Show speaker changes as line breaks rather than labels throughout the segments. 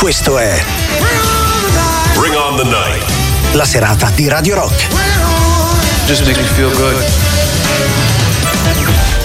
Questo è
Bring on the night.
la serata di Radio Rock.
Just makes me feel good.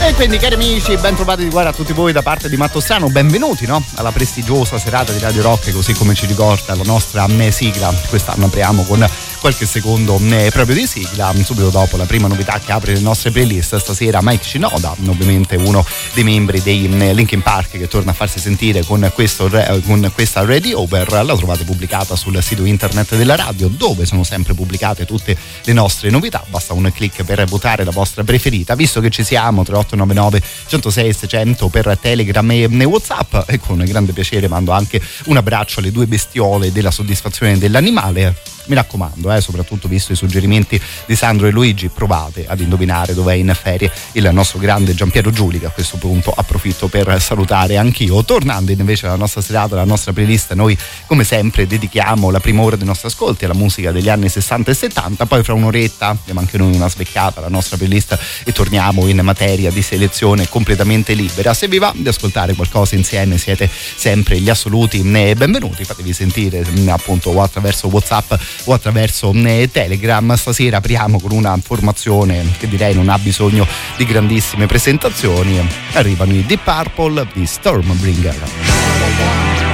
E quindi cari amici, ben trovati di cuore a tutti voi da parte di Mattostrano, benvenuti no? alla prestigiosa serata di Radio Rock così come ci ricorda la nostra sigla. Quest'anno apriamo con qualche secondo mm, proprio di sigla, subito dopo la prima novità che apre le nostre playlist stasera Mike Shinoda, ovviamente uno dei membri dei mm, Linkin Park che torna a farsi sentire con, questo, con questa Ready Over, la trovate pubblicata sul sito internet della radio dove sono sempre pubblicate tutte le nostre novità, basta un clic per votare la vostra preferita, visto che ci siamo 3899 106 600 per Telegram e Whatsapp e con grande piacere mando anche un abbraccio alle due bestiole della soddisfazione dell'animale mi raccomando, eh, soprattutto visto i suggerimenti di Sandro e Luigi, provate ad indovinare dove è in ferie il nostro grande Giampiero Giuli, che a questo punto approfitto per salutare anch'io. Tornando invece alla nostra serata, alla nostra playlist, noi come sempre dedichiamo la prima ora dei nostri ascolti alla musica degli anni 60 e 70, poi fra un'oretta diamo anche noi una sveccata alla nostra playlist e torniamo in materia di selezione completamente libera. Se vi va di ascoltare qualcosa insieme siete sempre gli assoluti benvenuti, fatevi sentire appunto o attraverso Whatsapp o attraverso eh, Telegram. Stasera apriamo con una formazione che direi non ha bisogno di grandissime presentazioni. Arrivano i Deep Purple di Stormbringer.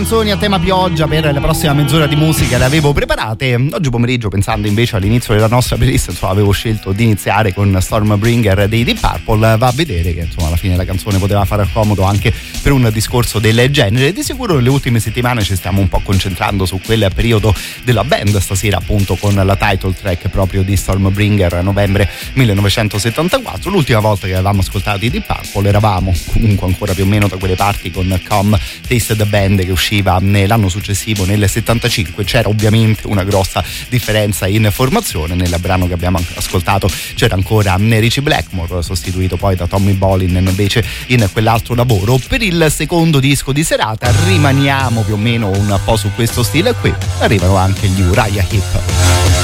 Canzoni a tema pioggia per la prossima mezz'ora di musica le avevo preparate. Oggi pomeriggio, pensando invece all'inizio della nostra playlist, insomma, avevo scelto di iniziare con Stormbringer dei Deep Purple. Va a vedere che insomma alla fine la canzone poteva fare comodo anche per un discorso del genere. Di sicuro nelle ultime settimane ci stiamo un po' concentrando su quel periodo della band, stasera appunto con la title track proprio di Stormbringer novembre 1974. L'ultima volta che avevamo ascoltato i Deep Purple eravamo comunque ancora più o meno da quelle parti con Com Taste the Band che usciva l'anno successivo nel 75 c'era ovviamente una grossa differenza in formazione nel brano che abbiamo ascoltato c'era ancora Richie Blackmore sostituito poi da Tommy Bolin invece in quell'altro lavoro per il secondo disco di serata. Rimaniamo più o meno un po' su questo stile qui. Arrivano anche gli Uriah Heep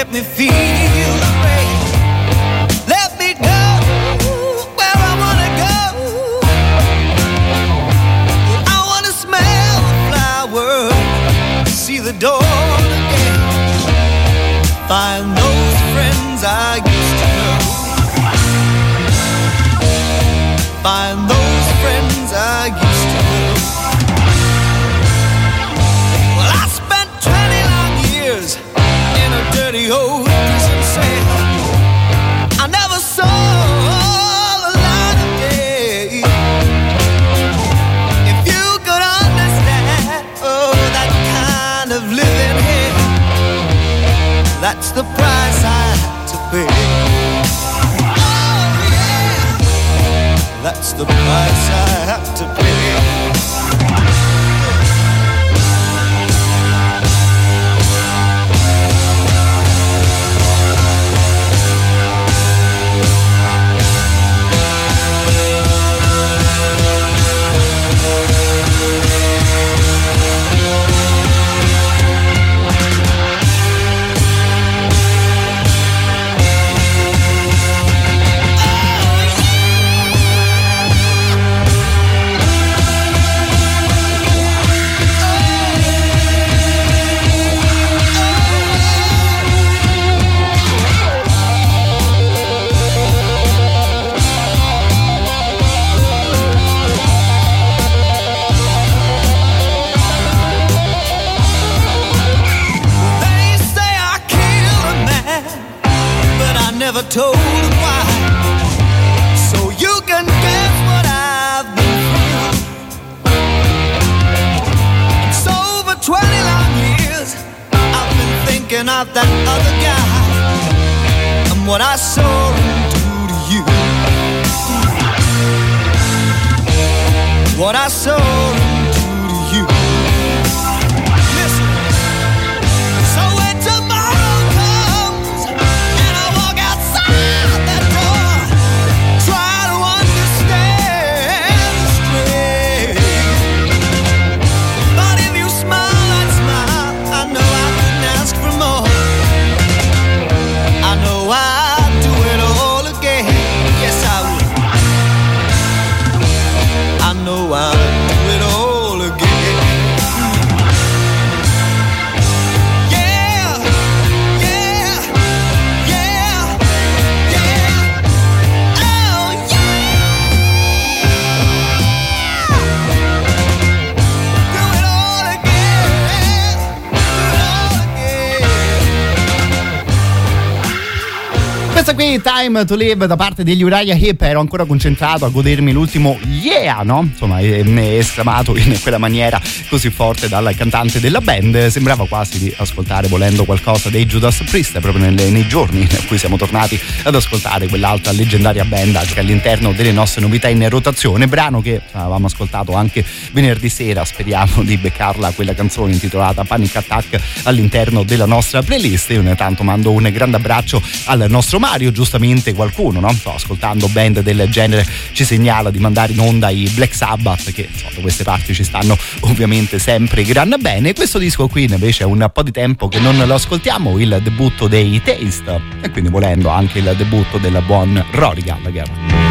Let me feel the rain. Let me go where I wanna go. I wanna smell the flowers, see the dawn again. Find those friends I can I? Never saw the light of day. If you could understand oh, that kind of living here, that's the price I had to pay. Oh, yeah. That's the price I
Time to Live da parte degli Uriah Heep, ero ancora concentrato a godermi l'ultimo yeah, no? Insomma, è, è esclamato in quella maniera così forte dal cantante della band. Sembrava quasi di ascoltare volendo qualcosa dei Judas Priest proprio nelle, nei giorni in cui siamo tornati ad ascoltare quell'altra leggendaria band anche all'interno delle nostre novità in rotazione. Brano che avevamo ascoltato anche venerdì sera, speriamo di beccarla quella canzone intitolata Panic Attack all'interno della nostra playlist. Io intanto mando un grande abbraccio al nostro Mario, giustamente qualcuno, no? Sto ascoltando band del genere ci segnala di mandare in onda i Black Sabbath che insomma, da queste parti ci stanno ovviamente sempre gran bene. Questo disco qui invece è un po' di tempo che non lo ascoltiamo, il debutto dei Taste e quindi volendo anche il debutto del buon Rory Gallagher.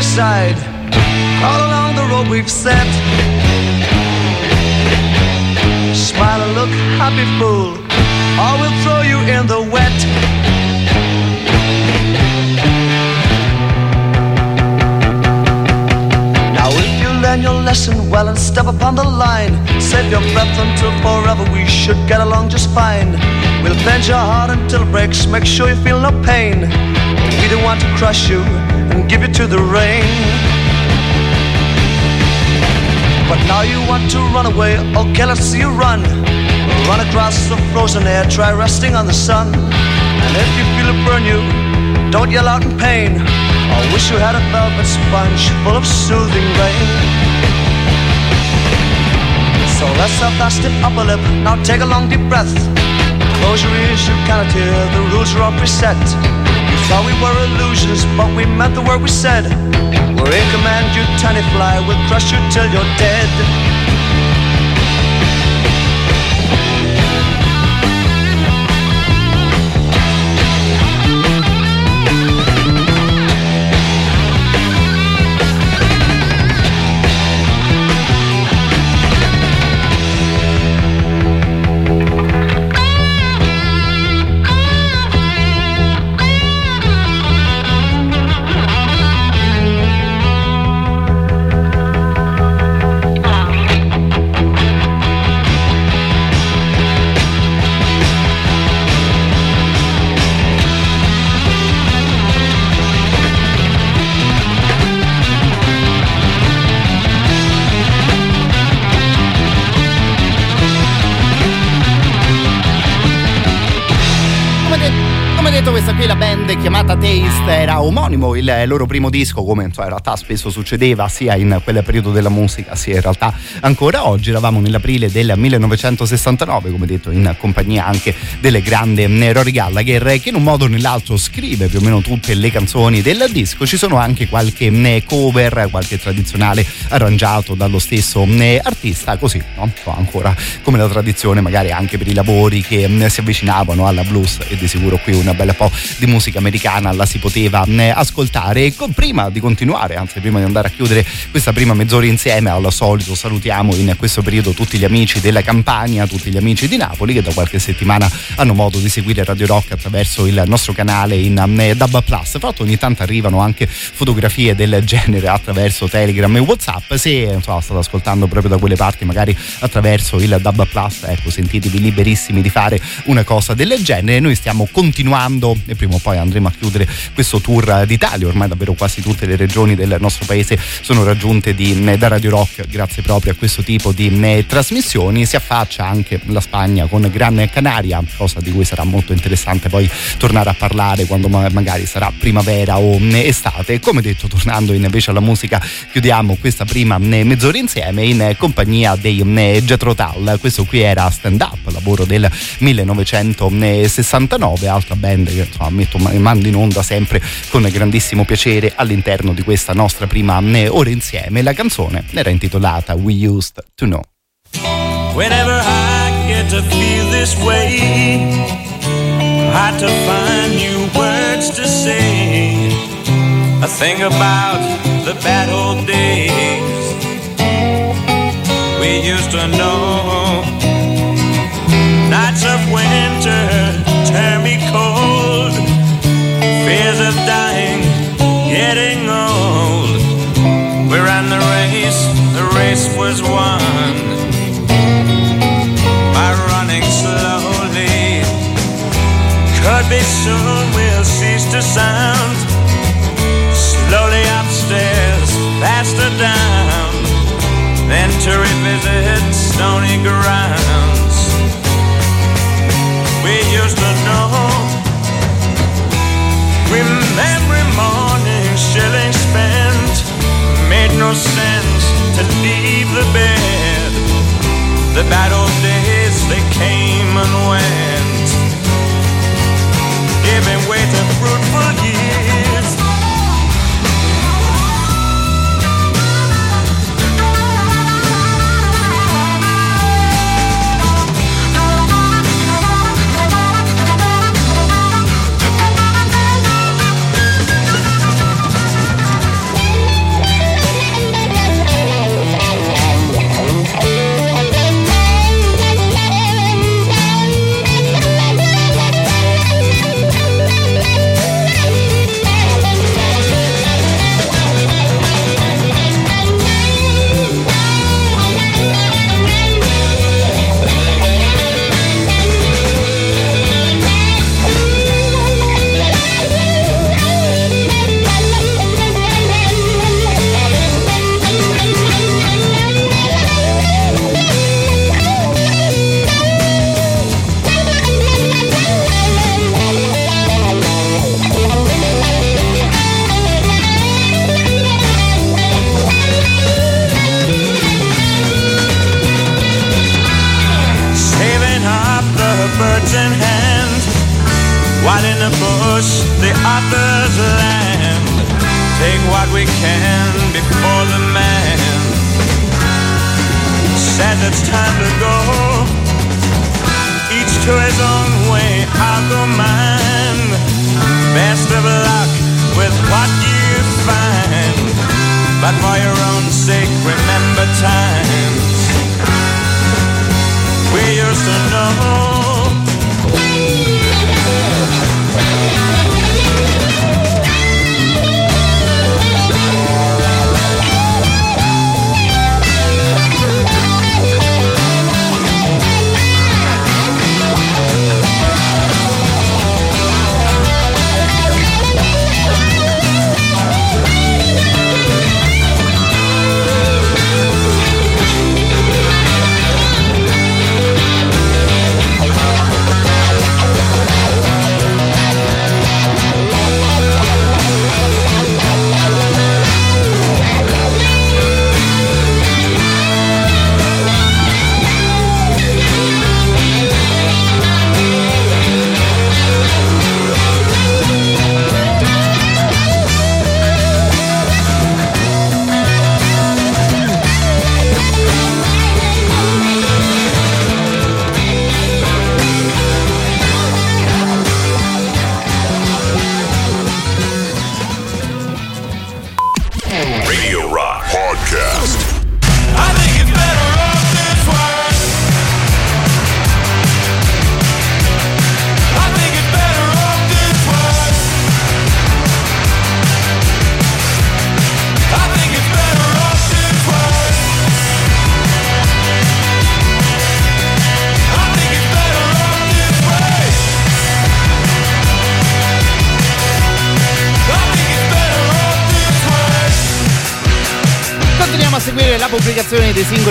Wayside. All along the road we've set. Smile and look happy, fool, or we'll throw you in the wet. Now, if you learn your lesson well and step upon the line, save your breath until forever we should get along just fine. We'll bend your heart until it breaks, make sure you feel no pain. We don't want to crush you and give you to the rain. But now you want to run away, oh, okay, let's see you run. Run across the frozen air, try resting on the sun. And if you feel it burn you, don't yell out in pain. I wish you had a velvet sponge full of soothing rain. So let's have that stiff upper lip, now take a long deep breath. Close your ears, you cannot hear, the rules are all preset. You thought we were illusions, but we meant the word we said. We're in command, you tiny fly, we'll crush you till you're dead.
Chiamata Taste era omonimo il loro primo disco, come in realtà spesso succedeva sia in quel periodo della musica, sia in realtà ancora oggi. Eravamo nell'aprile del 1969, come detto, in compagnia anche del grande Rory Gallagher, che in un modo o nell'altro scrive più o meno tutte le canzoni del disco. Ci sono anche qualche mm, cover, qualche tradizionale arrangiato dallo stesso mm, artista, così, no? Ancora come la tradizione, magari anche per i lavori che mm, si avvicinavano alla blues e di sicuro qui un bel po' di musica americana la si poteva ascoltare. E prima di continuare, anzi prima di andare a chiudere questa prima mezz'ora insieme, al solito salutiamo in questo periodo tutti gli amici della Campania, tutti gli amici di Napoli che da qualche settimana hanno modo di seguire Radio Rock attraverso il nostro canale in Dub Plus. L'altro ogni tanto arrivano anche fotografie del genere attraverso Telegram e Whatsapp. Se insomma, state ascoltando proprio da quelle parti, magari attraverso il Dub Plus, ecco, sentitevi liberissimi di fare una cosa del genere. Noi stiamo continuando e prima o poi andremo a chiudere questo tour d'Italia, ormai davvero quasi tutte le regioni del nostro paese sono raggiunte di, da Radio Rock grazie proprio a questo tipo di eh, trasmissioni, si affaccia anche la Spagna con Gran Canaria, cosa di cui sarà molto interessante poi tornare a parlare quando magari sarà primavera o eh, estate. Come detto, tornando invece alla musica, chiudiamo questa prima eh, mezz'ora insieme in compagnia dei Jetro Tal. Questo qui era Stand Up, lavoro del 1969, altra band che insomma metto in onda sempre con grandissimo piacere all'interno di questa nostra prima ora insieme. La canzone era intitolata We Used to Know.
Whenever I get to feel this way, hard to find new words to say. I think about the bad old days we used to know. Nights of winter of dying, getting old. We ran the race, the race was won by running slowly. Could be soon we'll cease to sound. Slowly upstairs, faster down, then to revisit stony grounds. We used to know. Remember morning shilling spent made no sense to leave the bed. The bad days they came and went, giving way to fruitful years.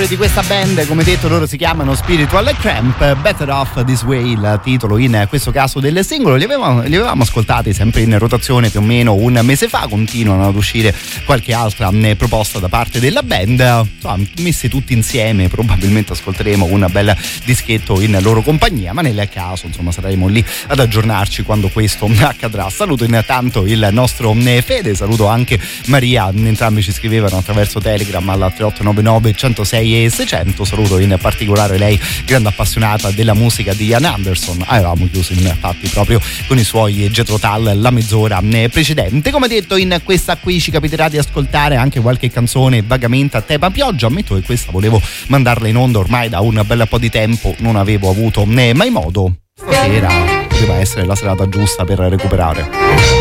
Di questa band, come detto loro si chiamano Spiritual Cramp, Better Off This Way, il titolo in questo caso del singolo, li avevamo, li avevamo ascoltati sempre in rotazione più o meno un mese fa, continuano ad uscire qualche altra proposta da parte della band, insomma, messi tutti insieme probabilmente ascolteremo un bel dischetto in loro compagnia, ma nel caso insomma saremo lì ad aggiornarci quando questo accadrà. Saluto intanto il nostro Fede, saluto anche Maria, entrambi ci scrivevano attraverso Telegram al 3899 106 e 600 saluto in particolare lei grande appassionata della musica di Ian Anderson. Avevamo chiuso infatti proprio con i suoi Jetro Tull la mezz'ora eh, precedente. Come detto in questa qui ci capiterà di ascoltare anche qualche canzone vagamente a tema pioggia. Ammetto che questa volevo mandarla in onda ormai da un bel po' di tempo non avevo avuto né mai modo. Stasera poteva essere la serata giusta per recuperare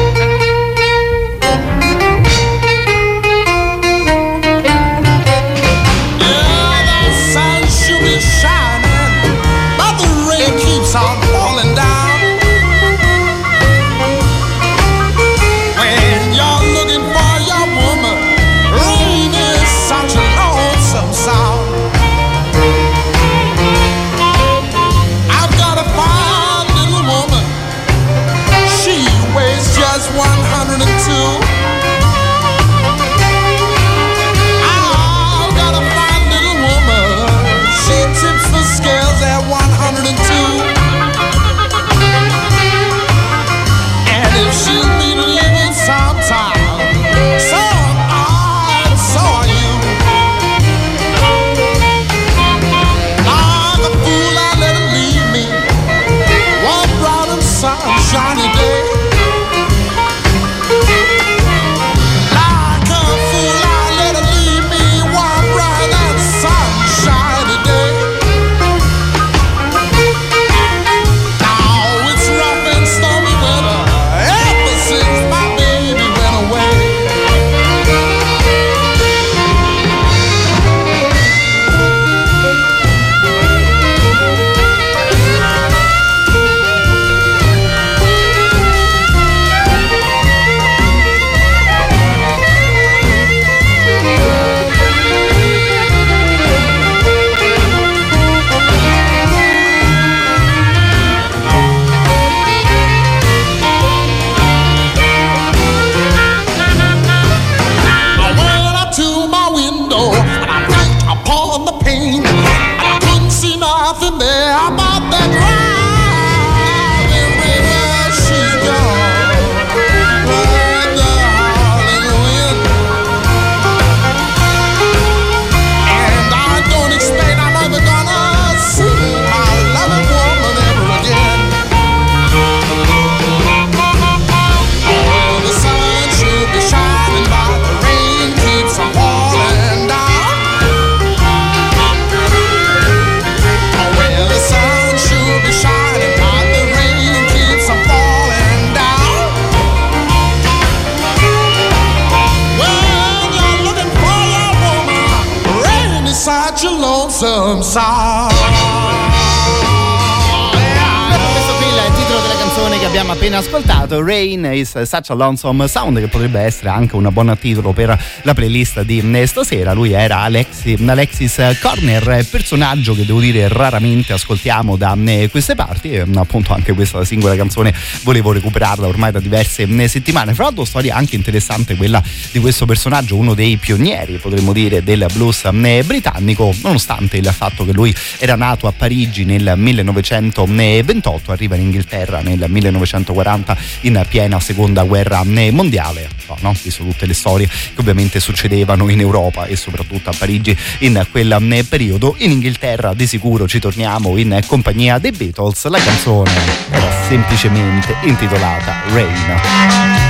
such a lonesome sound
che potrebbe essere anche un buon titolo per la playlist di eh, stasera. Lui era Alexi, Alexis Corner personaggio che devo dire raramente ascoltiamo da eh, queste parti. E appunto anche questa singola canzone volevo recuperarla ormai da diverse eh, settimane. Fra l'altro storia anche interessante quella di questo personaggio uno dei pionieri potremmo dire del blues britannico nonostante il fatto che lui era nato a Parigi nel 1928 arriva in Inghilterra nel 1940 in piena seconda guerra eh, mondiale no, visto tutte le storie che ovviamente succedevano in Europa e soprattutto a Parigi in quel periodo. In Inghilterra di sicuro ci torniamo in compagnia dei Beatles. La canzone era semplicemente intitolata Rain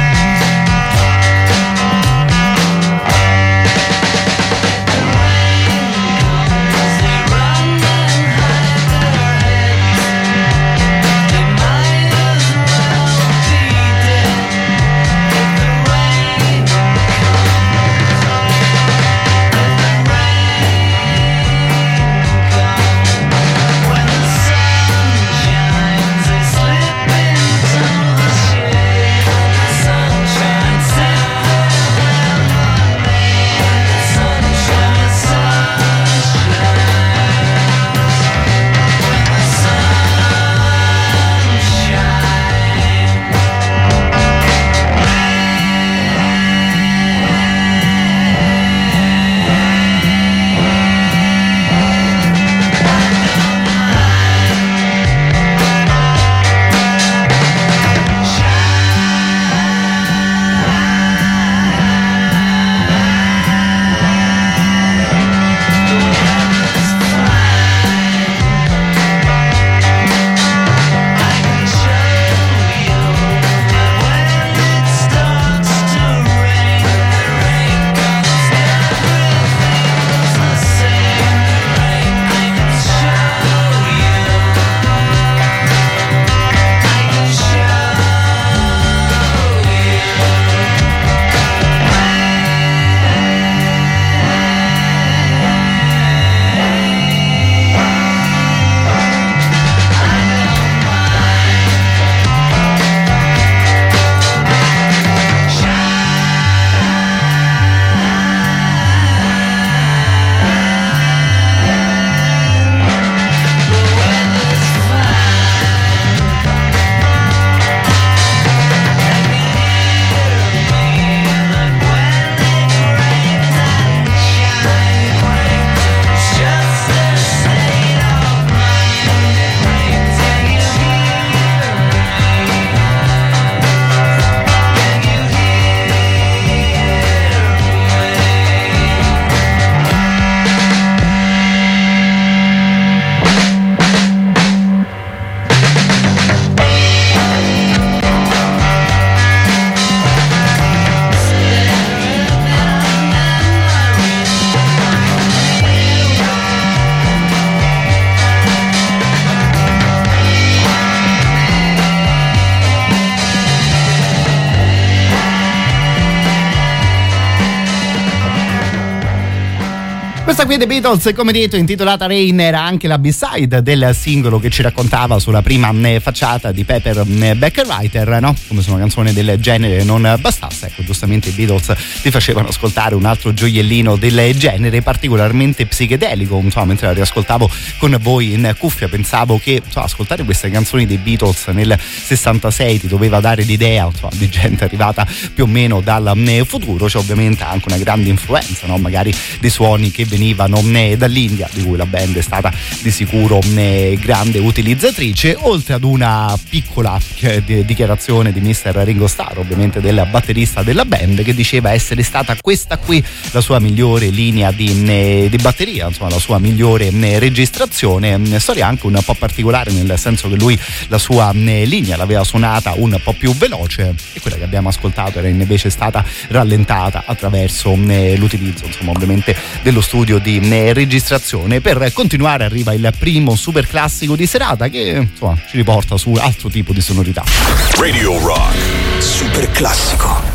qui dei Beatles, come detto, intitolata Rain, era anche la B-side del singolo che ci raccontava sulla prima eh, facciata di Pepper eh, Beckerwriter, no? Come se una canzone del genere non bastasse, ecco, giustamente i Beatles ti facevano ascoltare un altro gioiellino del genere, particolarmente psichedelico, insomma, mentre la riascoltavo con voi in cuffia, pensavo che insomma, ascoltare queste canzoni dei Beatles nel 66 ti doveva dare l'idea insomma, di gente arrivata più o meno dal eh, futuro, c'è ovviamente anche una grande influenza, no? magari dei suoni che venivano eh, dall'India, di cui la band è stata di sicuro grande utilizzatrice, oltre ad una piccola eh, di- dichiarazione di Mr. Ringo Starr, ovviamente del batterista della band, che diceva essere stata questa qui la sua migliore linea di, eh, di batteria, insomma la sua migliore eh, registrazione, Eh, storia anche un po' particolare nel senso che lui la sua linea l'aveva suonata un po' più veloce e quella che abbiamo ascoltato era invece stata rallentata attraverso l'utilizzo insomma ovviamente dello studio di eh, registrazione per continuare arriva il primo super classico di serata che insomma ci riporta su altro tipo di sonorità
Radio Rock.
Super classico.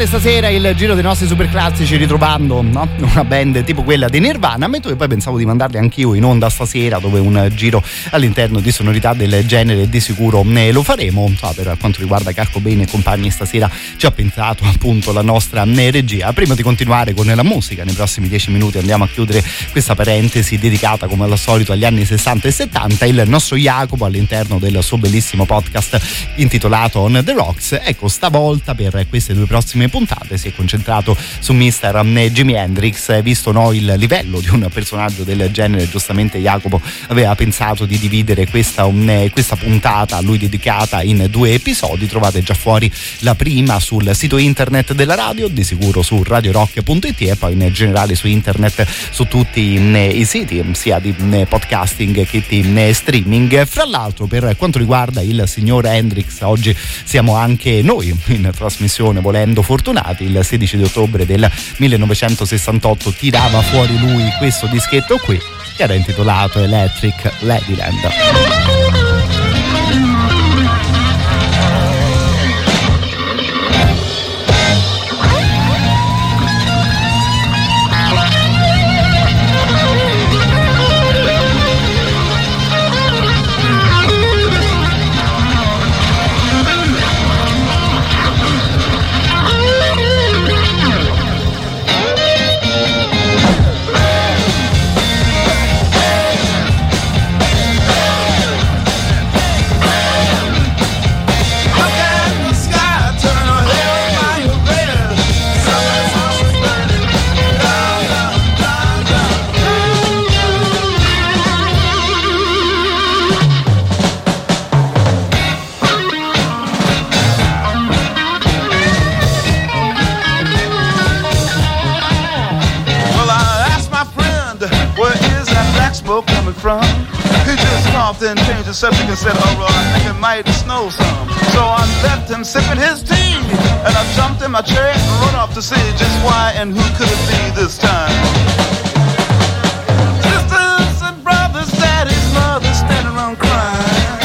Iniziare stasera il giro dei nostri super classici ritrovando no? una band tipo quella di Nirvana, mentre poi pensavo di mandarli anch'io in onda stasera dove un giro all'interno di sonorità del genere di sicuro ne lo faremo. So, per quanto riguarda Carco Bene e compagni stasera ci ha pensato appunto la nostra regia. Prima di continuare con la musica, nei prossimi dieci minuti andiamo a chiudere questa parentesi dedicata come al solito agli anni 60 e 70. Il nostro Jacopo all'interno del suo bellissimo podcast intitolato On the Rocks. Ecco, stavolta per queste due prossime puntate si è concentrato su Mr. Jimi Hendrix, visto no, il livello di un personaggio del genere, giustamente Jacopo aveva pensato di dividere questa, un, questa puntata a lui dedicata in due episodi, trovate già fuori la prima sul sito internet della radio, di sicuro su radiorock.it e poi in generale su internet su tutti i siti sia di podcasting che di streaming. Fra l'altro per quanto riguarda il signor Hendrix oggi siamo anche noi in trasmissione volendo fortunati il 16 di ottobre del 1968 tirava fuori lui questo dischetto qui che era intitolato Electric Ladyland.
From? He just coughed and changed the subject and said, oh, I think it might snow some. So I left him sipping his tea, and I jumped in my chair and run off to see just why and who could it be this time. Sisters and brothers, daddies, mothers standing around crying.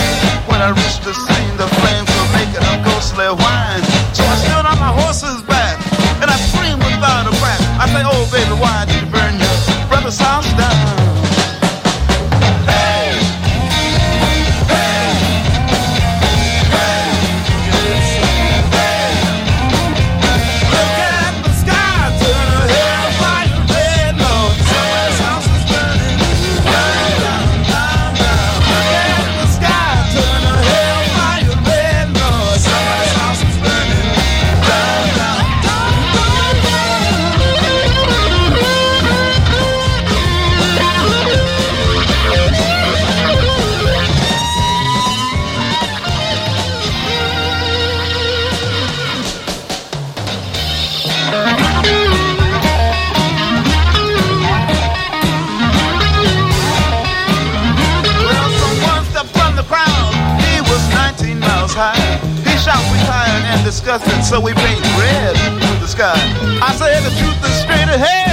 When I reached the scene, the flames were making a ghostly whine. So I stood on my horse's back, and I screamed without a breath. I say, oh, baby, why did you burn your brother's house down? Disgusted, so we paint red the sky. I said the truth is straight ahead,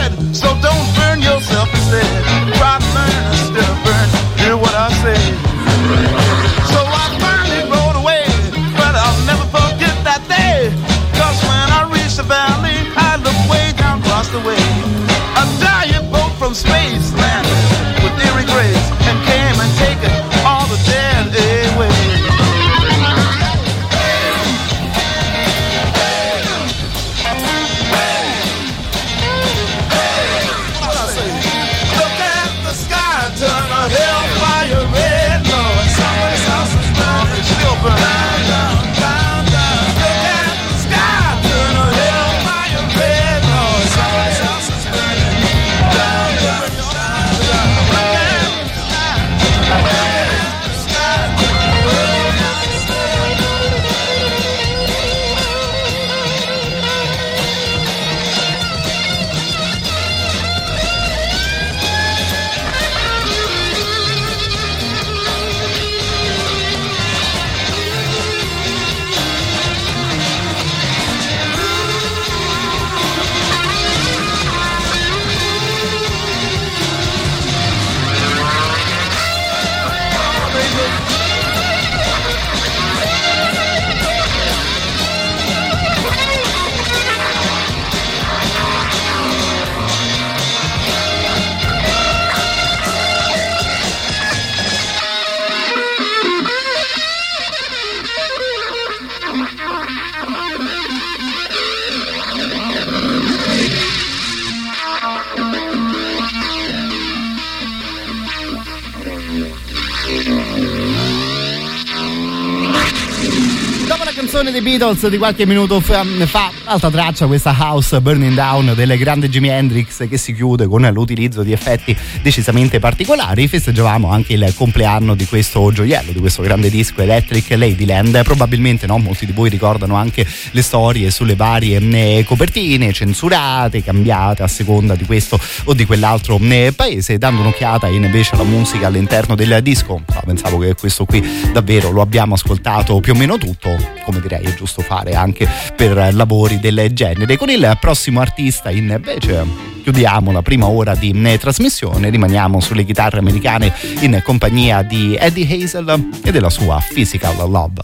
Beatles di qualche minuto fa, fa, altra traccia, questa House Burning Down del grande Jimi Hendrix che si chiude con l'utilizzo di effetti decisamente particolari. Festeggiavamo anche il compleanno di questo gioiello, di questo grande disco Electric Ladyland. Probabilmente no, molti di voi ricordano anche le storie sulle varie eh, copertine censurate, cambiate a seconda di questo o di quell'altro eh, paese, dando un'occhiata invece alla musica all'interno del disco. No, pensavo che questo qui davvero lo abbiamo ascoltato più o meno tutto, come direi è giusto fare anche per lavori del genere. Con il prossimo artista invece chiudiamo la prima ora di eh, trasmissione, rimaniamo sulle chitarre americane in compagnia di Eddie Hazel e della sua Physical Love.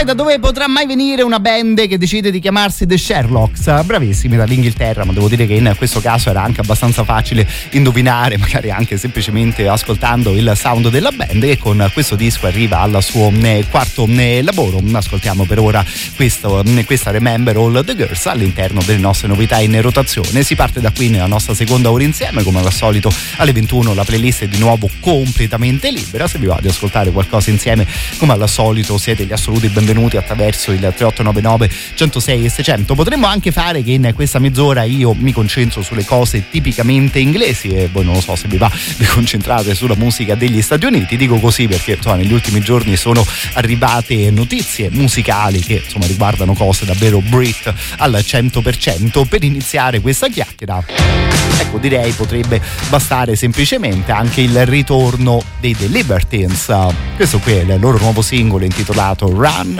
Poi da dove potrà mai venire una band che decide di chiamarsi The Sherlocks? Bravissimi dall'Inghilterra, ma devo dire che in questo caso era anche abbastanza facile indovinare, magari anche semplicemente ascoltando il sound della band che con questo disco arriva al suo eh, quarto eh, lavoro. Ascoltiamo per ora questo, eh, questa Remember All the Girls all'interno delle nostre novità in rotazione. Si parte da qui nella nostra seconda ora insieme, come al solito alle 21 la playlist è di nuovo completamente libera. Se vi va di ascoltare qualcosa insieme, come al solito siete gli assoluti benvenuti attraverso il 3899 106 e 600. Potremmo anche fare che in questa mezz'ora io mi concentro sulle cose tipicamente inglesi e voi non lo so se vi va vi concentrate sulla musica degli Stati Uniti. Dico così perché insomma, negli ultimi giorni sono arrivate notizie musicali che insomma riguardano cose davvero Brit al 100%. Per iniziare questa chiacchiera, ecco direi potrebbe bastare semplicemente anche il ritorno dei The Libertines. Questo qui è il loro nuovo singolo intitolato Run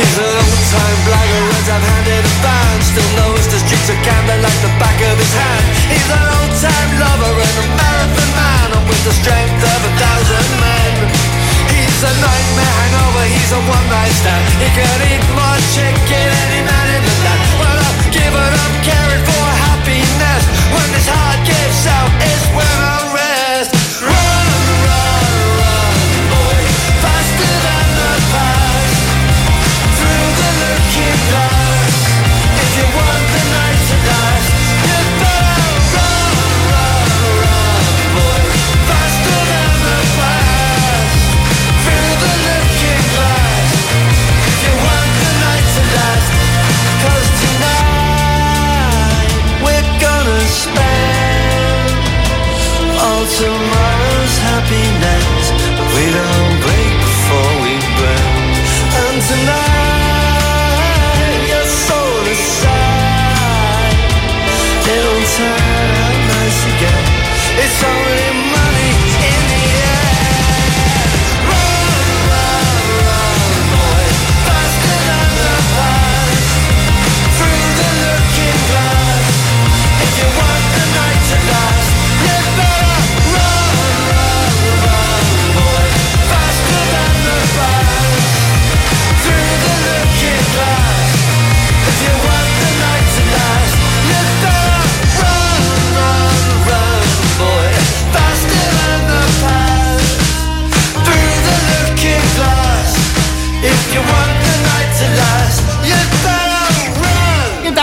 He's an old-time blagger, runs hand-handed a band. Still knows the streets of Camden like the back of his hand. He's an old-time lover and a marathon man And with the strength of a thousand men. He's a nightmare hangover, he's a one-night stand. He could eat more chicken any man in the land. Well, I've given up caring for happiness. When this heart gives out, happiness. We don't break before we burn. And tonight,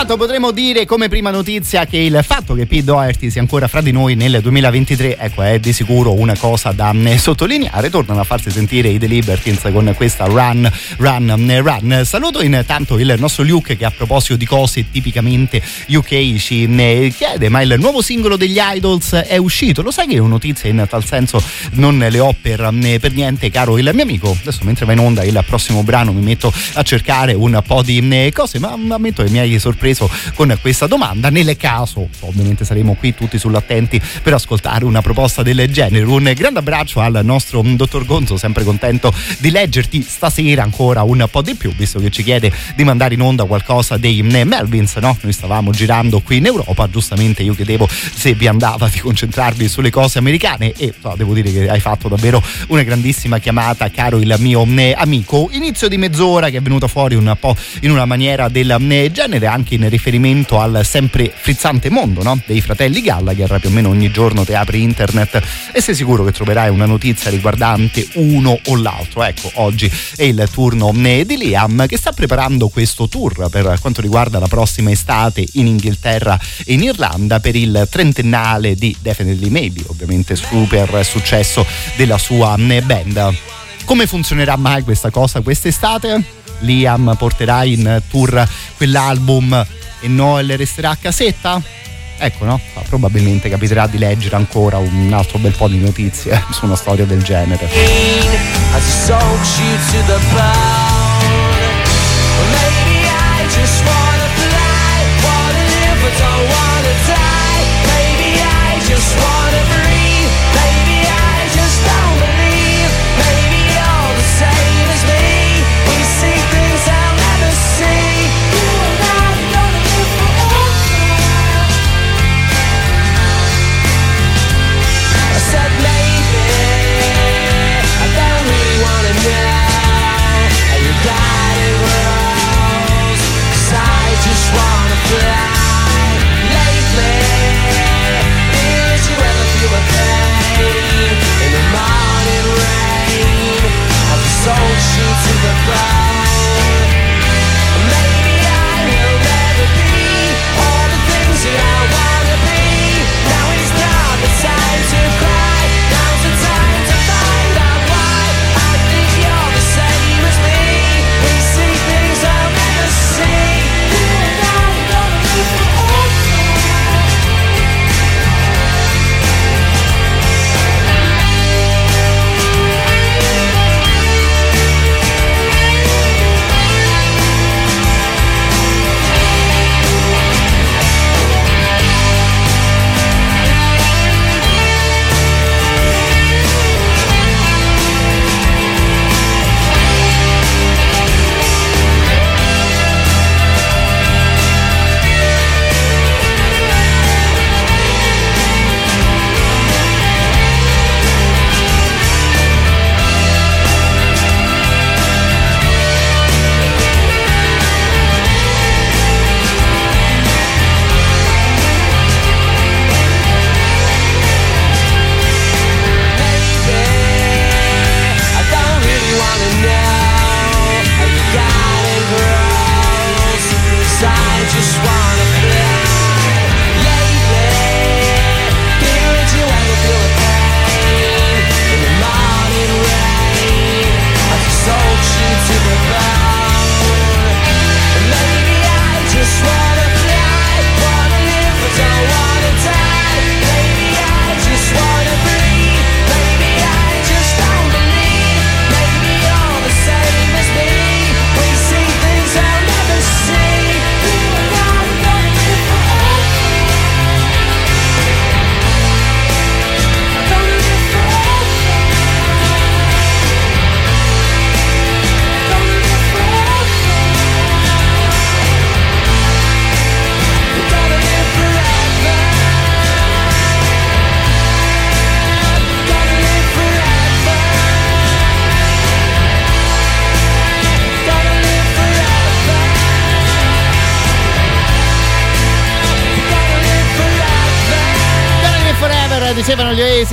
Intanto potremmo dire come prima notizia che il fatto che Pete Doherty sia ancora fra di noi nel 2023 ecco, è di sicuro una cosa da mm, sottolineare. Tornano a farsi sentire i The Libertines con questa Run, Run, mm, Run. Saluto intanto il nostro Luke che a proposito di cose tipicamente UK ci mm, chiede ma il nuovo singolo degli Idols è uscito? Lo sai che io notizie in tal senso non le ho per, per niente caro il mio amico. Adesso mentre va in onda il prossimo brano mi metto a cercare un po' di cose ma ammetto che mi hai sorpreso
sorpreso con questa domanda. Nel caso, ovviamente saremo qui tutti sull'attenti per ascoltare una proposta del genere. Un grande abbraccio al nostro dottor Gonzo, sempre contento di leggerti stasera ancora un po' di più, visto che ci chiede di mandare in onda qualcosa dei Melvins, no? Noi stavamo girando qui in Europa, giustamente io chiedevo se vi andava di concentrarvi sulle cose americane e so, devo dire che hai fatto davvero una grandissima chiamata, caro il mio amico. Inizio di mezz'ora che è venuta fuori un po' in una maniera del genere, anche in riferimento al sempre frizzante mondo no? dei fratelli Gallagher, più o meno ogni giorno ti apri internet e sei sicuro che troverai una notizia riguardante uno o l'altro. Ecco, oggi è il turno di Liam che sta preparando questo tour per quanto riguarda la prossima estate in Inghilterra e in Irlanda per il trentennale di Definitely Maybe, ovviamente super successo della sua band. Come funzionerà mai questa cosa quest'estate? Liam porterà in tour quell'album e Noel resterà a casetta? Ecco, no? Probabilmente capiterà di leggere ancora un altro bel po' di notizie su una storia del genere.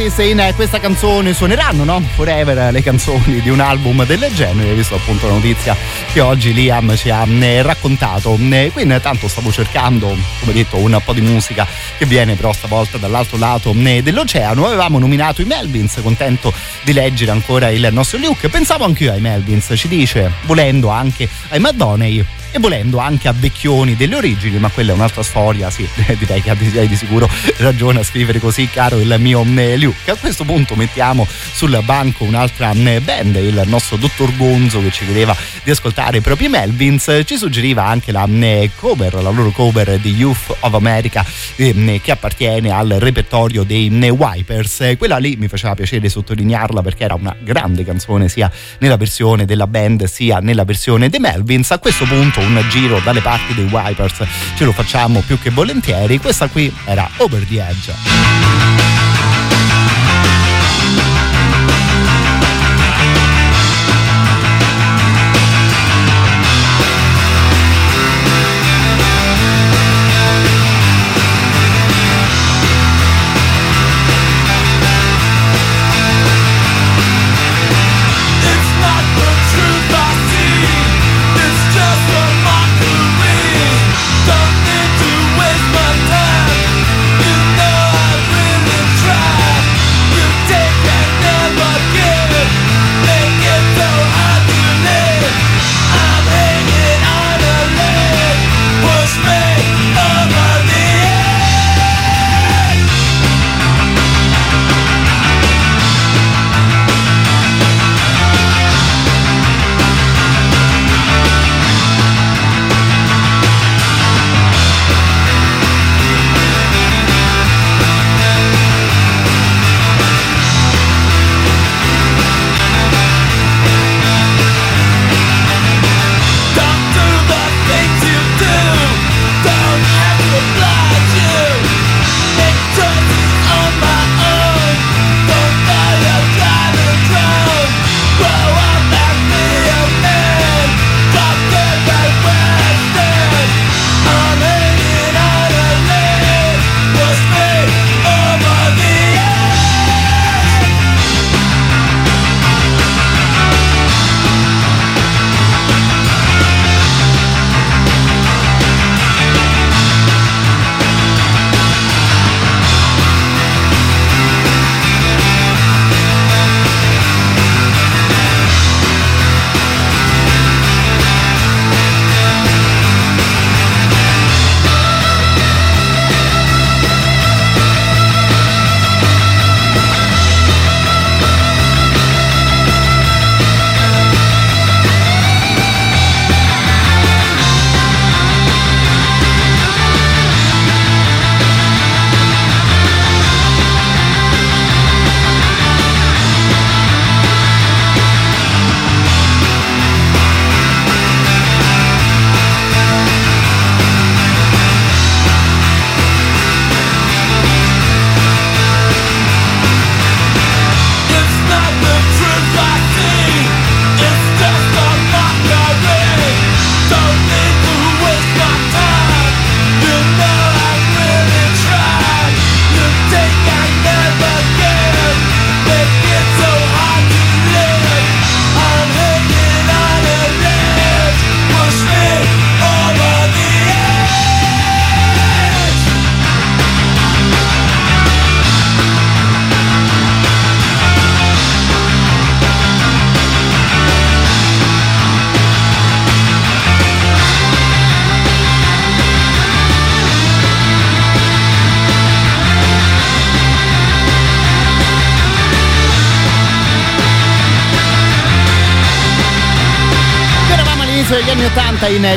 Oasis in eh, questa canzone suoneranno no? Forever le canzoni di un album del genere. Visto appunto la notizia che oggi Liam ci ha eh, raccontato. Eh, qui intanto stavo cercando come detto un po' di musica che viene però stavolta dall'altro lato eh, dell'oceano. Avevamo nominato i Melvins contento di leggere ancora il nostro Luke. Pensavo anch'io ai Melvins ci dice volendo anche ai Madonney
e volendo anche a vecchioni delle origini, ma quella è un'altra storia, sì, direi che hai di sicuro ragione a scrivere così, caro il mio Luke. A questo punto mettiamo sul banco un'altra band, il nostro dottor Gonzo che ci chiedeva di ascoltare i propri Melvins, ci suggeriva anche la cover, la loro cover di Youth of America eh, che appartiene al repertorio dei Wipers. Quella lì mi faceva piacere sottolinearla perché era una grande canzone sia nella versione della band sia nella versione dei Melvins. A questo punto un giro dalle parti dei Wipers ce lo facciamo più che volentieri. Questa qui era Over the Edge.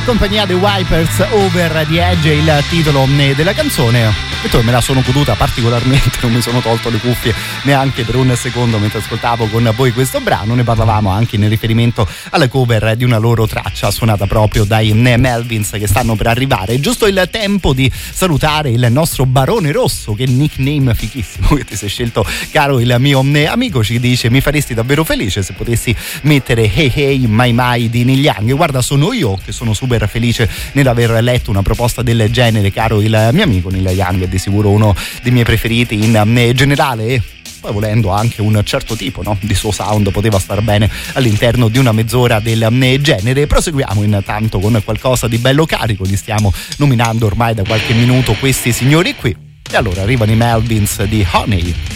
Compagnia dei Wipers Over the Edge, il titolo eh, della canzone. Tu me la sono goduta particolarmente, non mi sono tolto le cuffie neanche per un secondo mentre ascoltavo con voi questo brano. Ne parlavamo anche in riferimento alla cover di una loro traccia suonata proprio dai Melvins che stanno per arrivare. È giusto il tempo di salutare il nostro Barone Rosso, che nickname fichissimo che ti sei scelto, caro il mio eh, amico. Ci dice: Mi faresti davvero felice se potessi mettere Hey Hey Mai Mai di Neil Young. Guarda, sono io che sono super felice nell'aver letto una proposta del genere, caro il mio amico Neil Young, è di sicuro uno dei miei preferiti in eh, generale. e poi volendo anche un certo tipo no, di suo sound poteva star bene all'interno di una mezz'ora del eh, genere. Proseguiamo intanto con qualcosa di bello carico, li stiamo nominando ormai da qualche minuto questi signori qui. E allora arrivano i Melvins di Honey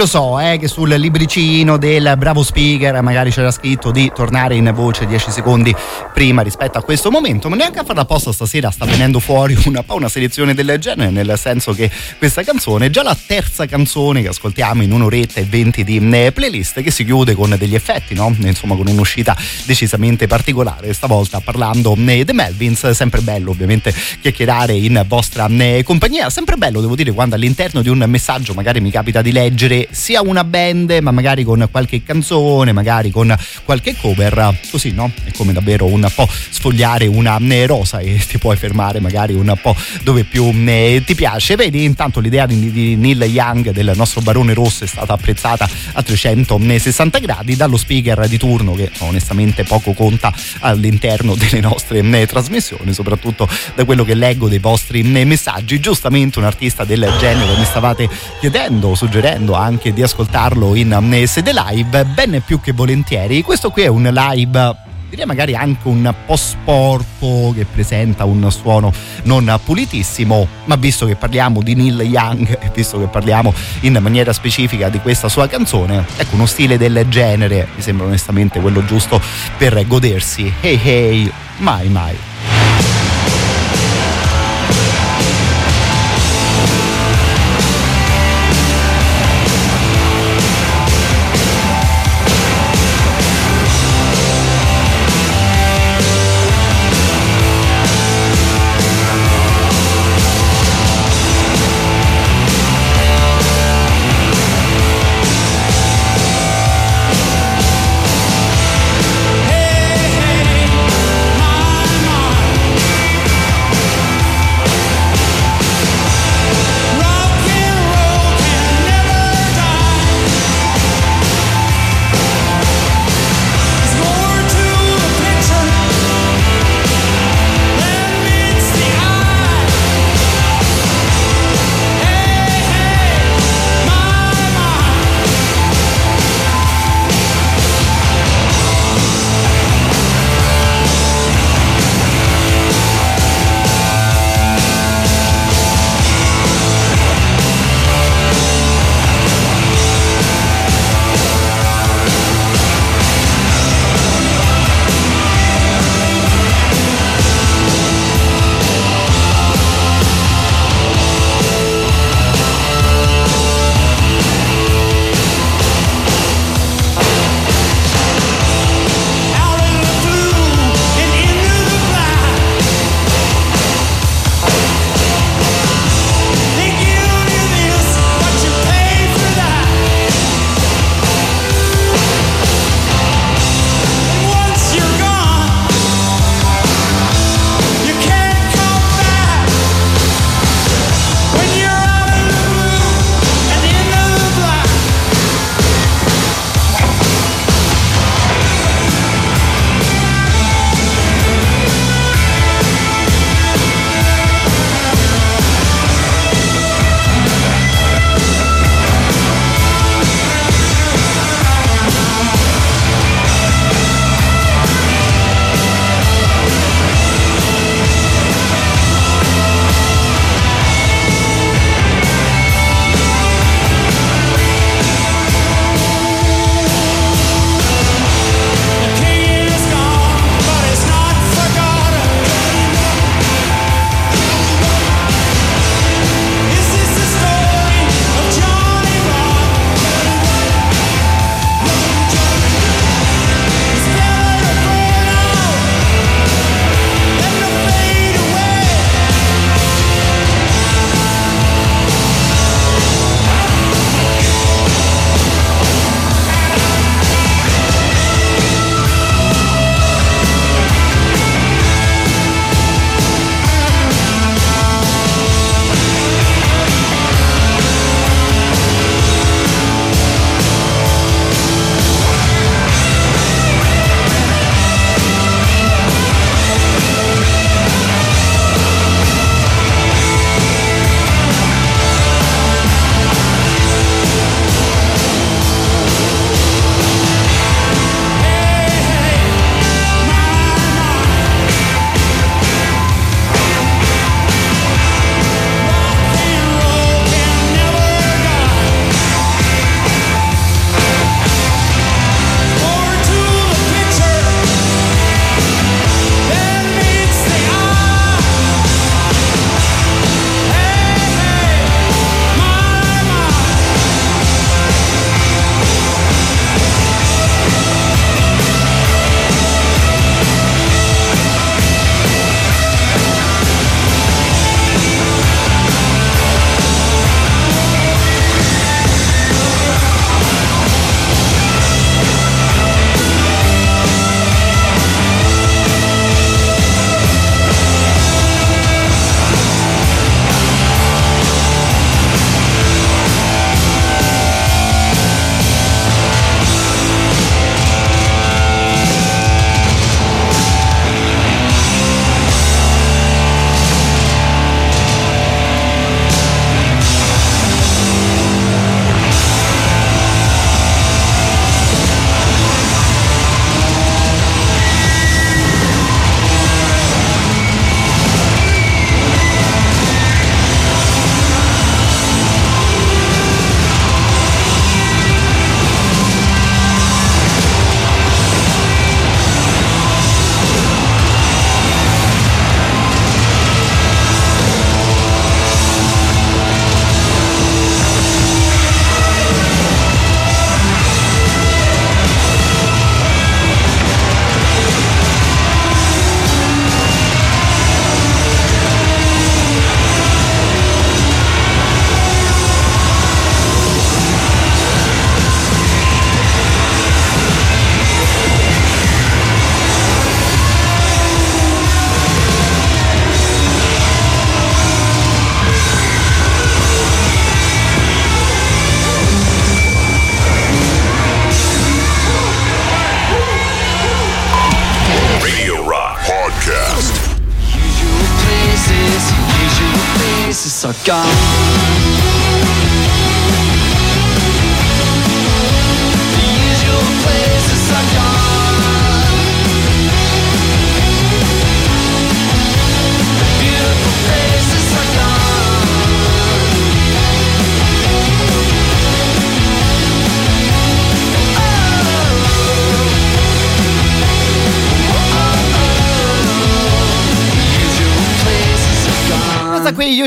lo so, eh, che sul libricino del bravo speaker magari c'era scritto di tornare in voce 10 secondi prima rispetto a questo momento, ma neanche a farla apposta stasera sta venendo fuori una, una selezione del genere, nel senso che questa canzone è già la terza canzone che ascoltiamo in un'oretta e venti di eh, playlist che si chiude con degli effetti, no? Insomma, con un'uscita decisamente particolare. Stavolta parlando eh, The Melvins, sempre bello ovviamente chiacchierare in vostra eh, compagnia, sempre bello devo dire quando all'interno di un messaggio magari mi capita di leggere sia una band, ma magari con qualche canzone, magari con qualche cover, così no? È come davvero un po' sfogliare una rosa e ti puoi fermare magari un po' dove più ti piace. Vedi, intanto l'idea di, Neil Young del nostro Barone Rosso è stata apprezzata a 360 gradi dallo speaker di turno che onestamente poco conta all'interno delle nostre trasmissioni, soprattutto da quello che leggo dei vostri messaggi. Giustamente un artista del genere mi stavate chiedendo, suggerendo anche di ascoltarlo in sede live, ben più che volentieri. Questo qui è un live direi magari anche un po' sporco che presenta un suono non pulitissimo ma visto che parliamo di Neil Young e visto che parliamo in maniera specifica di questa sua canzone ecco uno stile del genere mi sembra onestamente quello giusto per godersi hey hey mai mai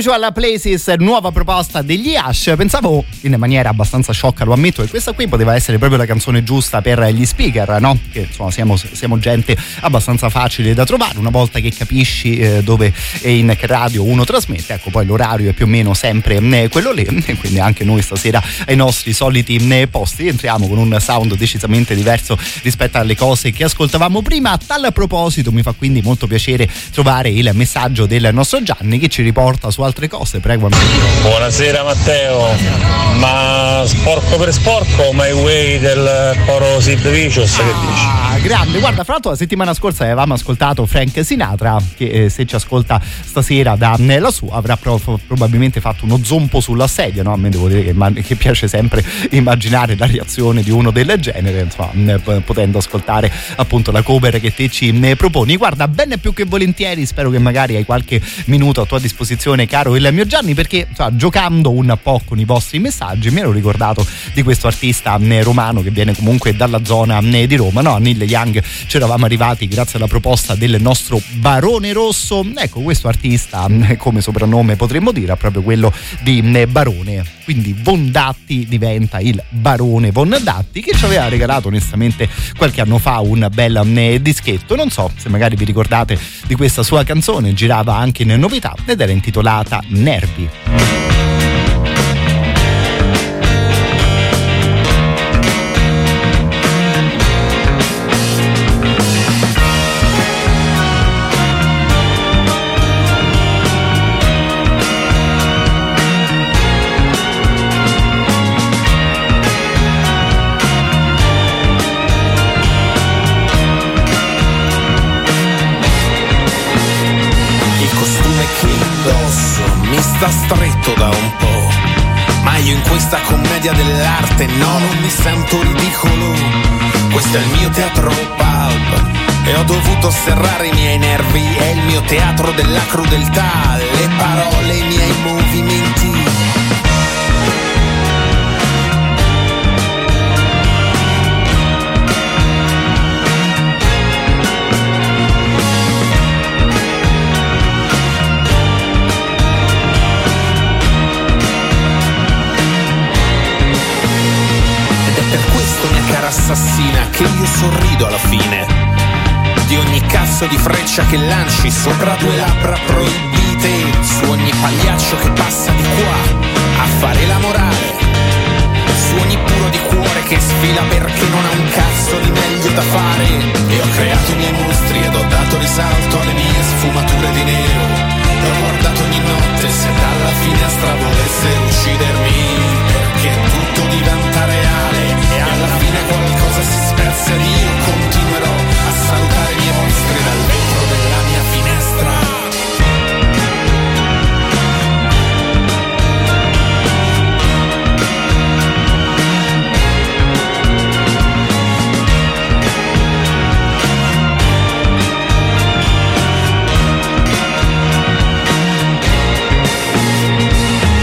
Usual Places,
nuova proposta degli Ash. Pensavo in maniera abbastanza sciocca, lo ammetto, che questa qui poteva essere proprio la canzone giusta per gli speaker, no? Che insomma siamo, siamo gente abbastanza facile da trovare. Una volta che capisci eh, dove e in che radio uno trasmette, ecco poi l'orario è più o meno sempre eh, quello lì. Quindi anche noi stasera ai nostri soliti eh, posti entriamo con un sound decisamente diverso rispetto alle cose che ascoltavamo prima. A tal proposito mi fa quindi molto piacere trovare il messaggio del nostro Gianni che ci riporta su altre cose. Prego.
Buonasera Matteo, ma sporco per sporco, My Way del coro Sid Vicious, che dici?
Ah, grande, guarda, fra l'altro la settimana scorsa avevamo ascoltato Frank Sinatra, che eh, se ci ascolta stasera da eh, lassù avrà pro- probabilmente fatto uno zompo sulla sedia, no? A me devo dire che, ma- che piace sempre immaginare la reazione di uno del genere, insomma, mh, p- potendo ascoltare appunto la cover che te ci mh, proponi. Guarda, bene più che volentieri, spero che magari hai qualche minuto a tua disposizione, caro il mio Gianni, perché insomma, giocando un po' con i vostri messaggi mi ero ricordato di questo artista mh, romano che viene comunque dalla zona mh, di Roma, no? Neil Young ci eravamo arrivati grazie alla proposta del nostro Barone Rosso. Ecco, questo artista, mh, come soprannome potremmo dire, è proprio quello di Barone. Quindi Von Datti diventa il Barone Von Datti che ci aveva regalato onestamente qualche anno fa un bel dischetto. Non so se magari vi ricordate di questa sua canzone, girava anche in novità ed era intitolata Nervi.
Commedia dell'arte no, non mi sento ridicolo. Questo è il mio teatro pulp e ho dovuto serrare i miei nervi. È il mio teatro della crudeltà, le parole, i miei movimenti. Che io sorrido alla fine. Di ogni cazzo di freccia che lanci sopra due labbra proibite. Su ogni pagliaccio che passa di qua a fare la morale. Su ogni puro di cuore che sfila perché non ha un cazzo di meglio da fare. E ho creato i miei mostri ed ho dato risalto alle mie sfumature di nero. E ho guardato ogni notte se dalla finestra volesse uccidermi. Perché tutto diventa reale e alla fine qualcosa si mostri dal vetro.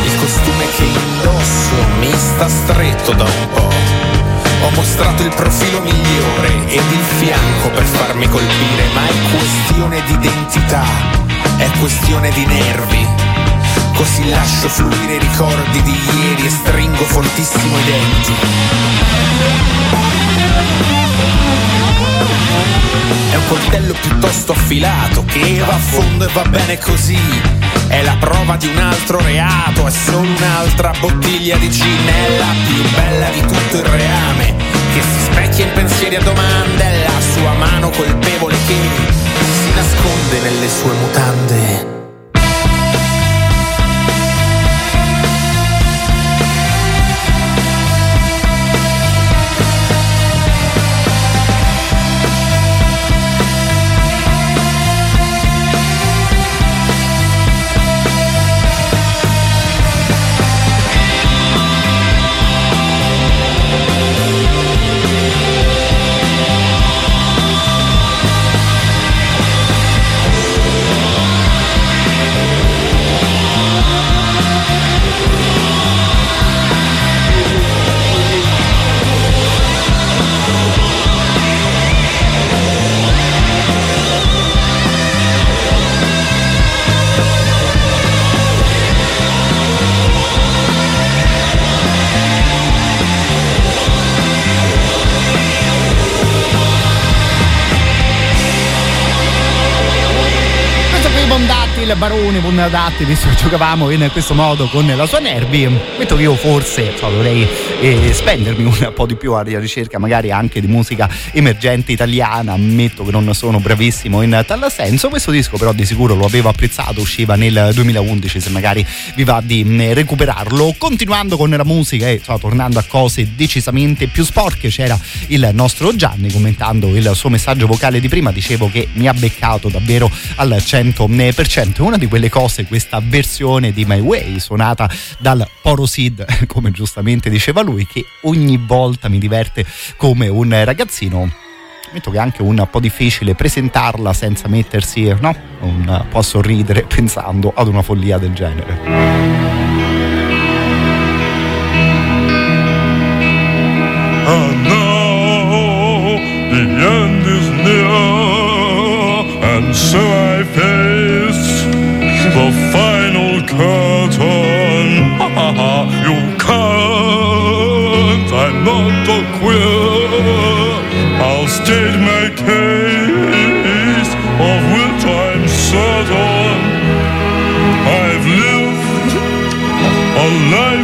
Il costume che indosso mi sta stretto da un po'. Ho mostrato il profilo migliore ed il fianco per farmi colpire, ma è questione di identità, è questione di nervi. Così lascio fluire i ricordi di ieri e stringo fortissimo i denti. È un coltello piuttosto affilato che va a fondo e va bene così. È la prova di un altro reato, è solo un'altra bottiglia di gin, è la più bella di tutto il reame. Che si specchia in pensieri a domande, è la sua mano colpevole che si nasconde nelle sue mutande.
Barone con Datti, visto che giocavamo in questo modo con la sua nervi, metto che io forse so, dovrei eh, spendermi un po' di più alla ricerca magari anche di musica emergente italiana, ammetto che non sono bravissimo in tal senso, questo disco però di sicuro lo avevo apprezzato, usciva nel 2011, se magari vi va di mm, recuperarlo. Continuando con la musica e so, tornando a cose decisamente più sporche, c'era il nostro Gianni commentando il suo messaggio vocale di prima, dicevo che mi ha beccato davvero al 100%. Una di quelle cose, questa versione di My Way suonata dal Poro Sid, come giustamente diceva lui, che ogni volta mi diverte come un ragazzino. Ammetto che è anche un po' difficile presentarla senza mettersi no, un po' a sorridere pensando ad una follia del genere.
And now the end is near, and so I face the final curtain. taste of will
time set on. I've lived a
life.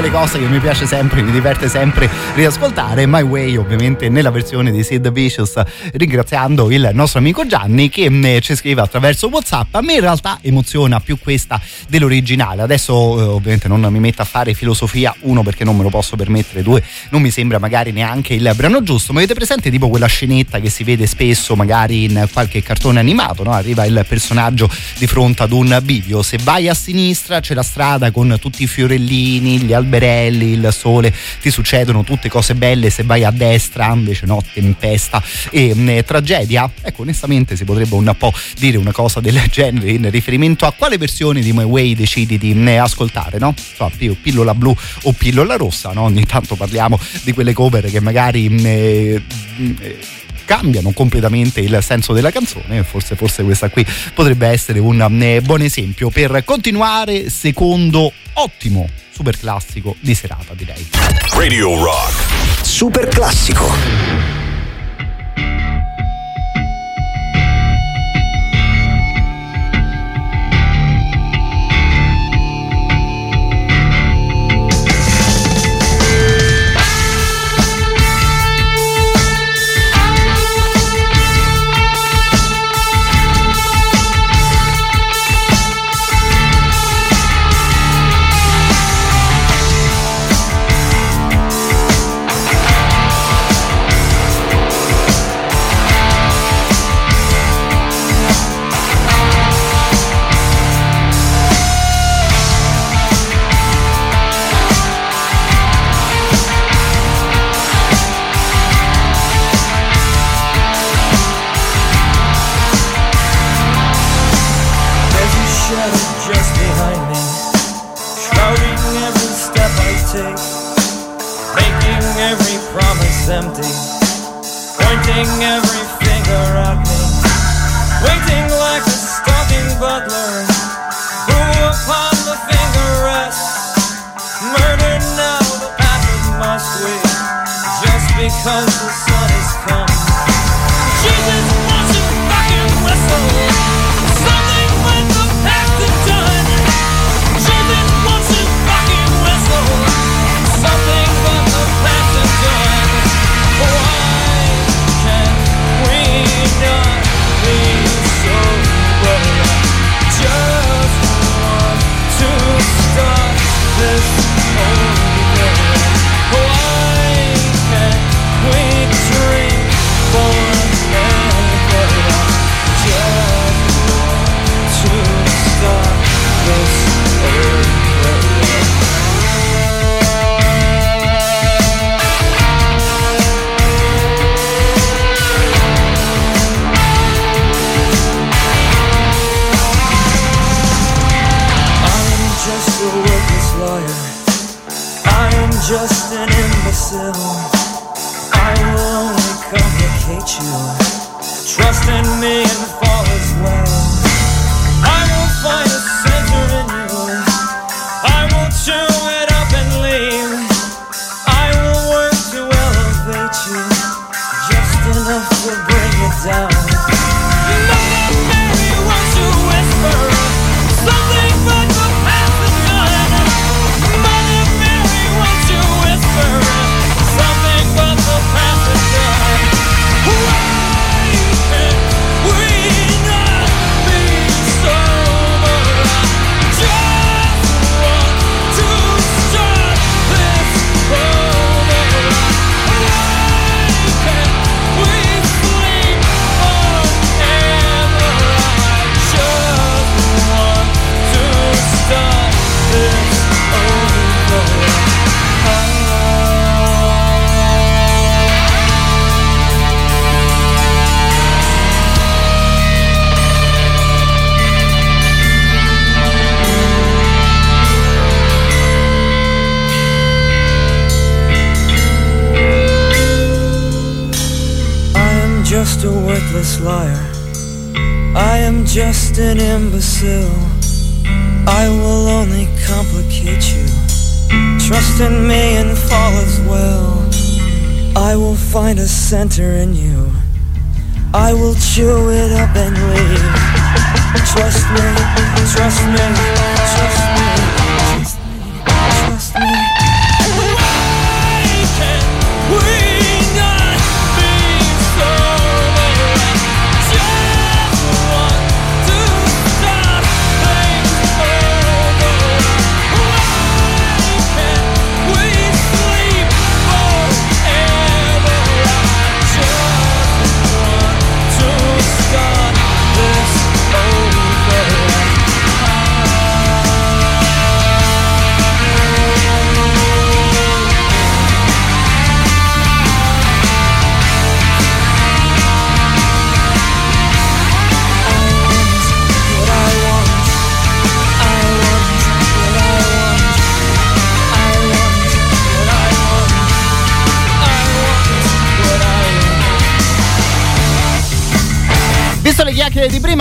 Quelle cose che mi piace sempre, mi diverte sempre riascoltare. My Way ovviamente nella versione di Sid Vicious, ringraziando il nostro amico Gianni che eh, ci scrive attraverso Whatsapp. A me in realtà emoziona più questa dell'originale. Adesso eh, ovviamente non mi metto a fare filosofia, uno perché non me lo posso permettere, due non mi sembra magari neanche il brano giusto, ma avete presente tipo quella scenetta che si vede spesso magari in qualche cartone animato, no? Arriva il personaggio di fronte ad un bivio, se vai a sinistra c'è la strada
con tutti i fiorellini, gli alberelli, il sole, ti succedono tutte cose belle, se vai a destra invece no, tempesta e mh, tragedia. Ecco, onestamente si potrebbe un po' dire una cosa del genere in riferimento a quale versione di My Way decidi di mh, ascoltare, no? Più pillola blu o pillola rossa, no? Ogni tanto parliamo di quelle cover che magari mh, eh, mh, eh, cambiano completamente il senso della canzone forse, forse questa qui potrebbe essere un eh, buon esempio per continuare secondo ottimo super classico di serata direi
Radio Rock.
Super classico.
Center in you.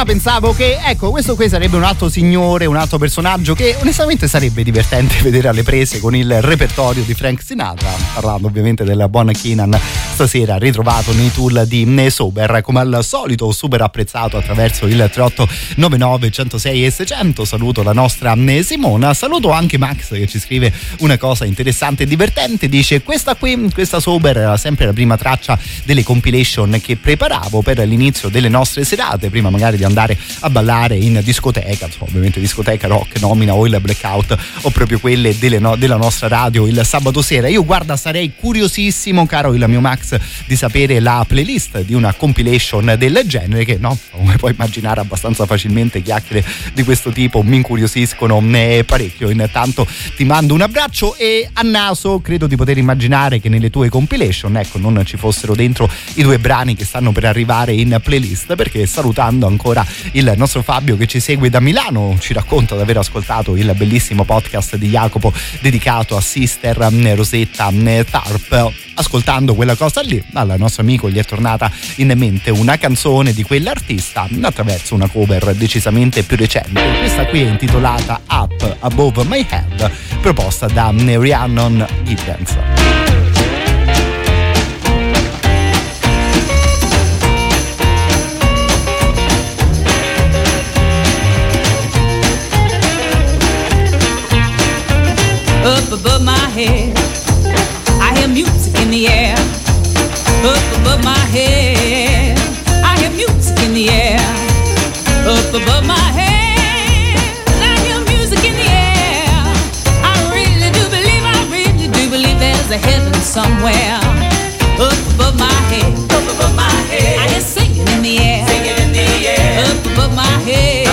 Chiacchiere di prima pensavo che, ecco, questo qui sarebbe un altro signore, un altro personaggio che onestamente sarebbe divertente vedere alle prese con il repertorio di Frank Sinatra, parlando ovviamente del buon Keenan stasera ritrovato nei tool di Sober, come al solito super apprezzato attraverso il 3899 106 e 600. Saluto la nostra Simona, saluto anche Max che ci scrive una cosa interessante e divertente, dice questa qui, questa Sober era sempre la prima traccia delle compilation che preparavo per l'inizio delle nostre serate, prima magari di andare a ballare in discoteca, insomma, ovviamente discoteca rock, nomina o il blackout o proprio quelle no, della nostra radio il sabato sera. Io guarda sarei curiosissimo, caro il mio Max, di sapere la playlist di una compilation del genere che no, come puoi immaginare abbastanza facilmente chiacchiere di questo tipo mi incuriosiscono eh, parecchio. Intanto ti mando un abbraccio e a naso credo di poter immaginare che nelle tue compilation ecco non ci fossero dentro i due brani che stanno per arrivare in playlist perché salutando ancora il nostro Fabio che ci segue da Milano ci racconta di aver ascoltato il bellissimo podcast di Jacopo dedicato a Sister Rosetta Tarp. Ascoltando quella cosa lì al nostro amico gli è tornata in mente una canzone di quell'artista attraverso una cover decisamente più recente. Questa qui è intitolata Up Above My Head proposta da Rhiannon Giddens
up above my head. I hear music in the air. Up above my head. I hear music in the air. Up above my head. I hear music in the air. I really do believe, I really do believe there's a heaven somewhere. Up above my head. Up above my head. I hear singing in the air. Singing in the air. Up above my head.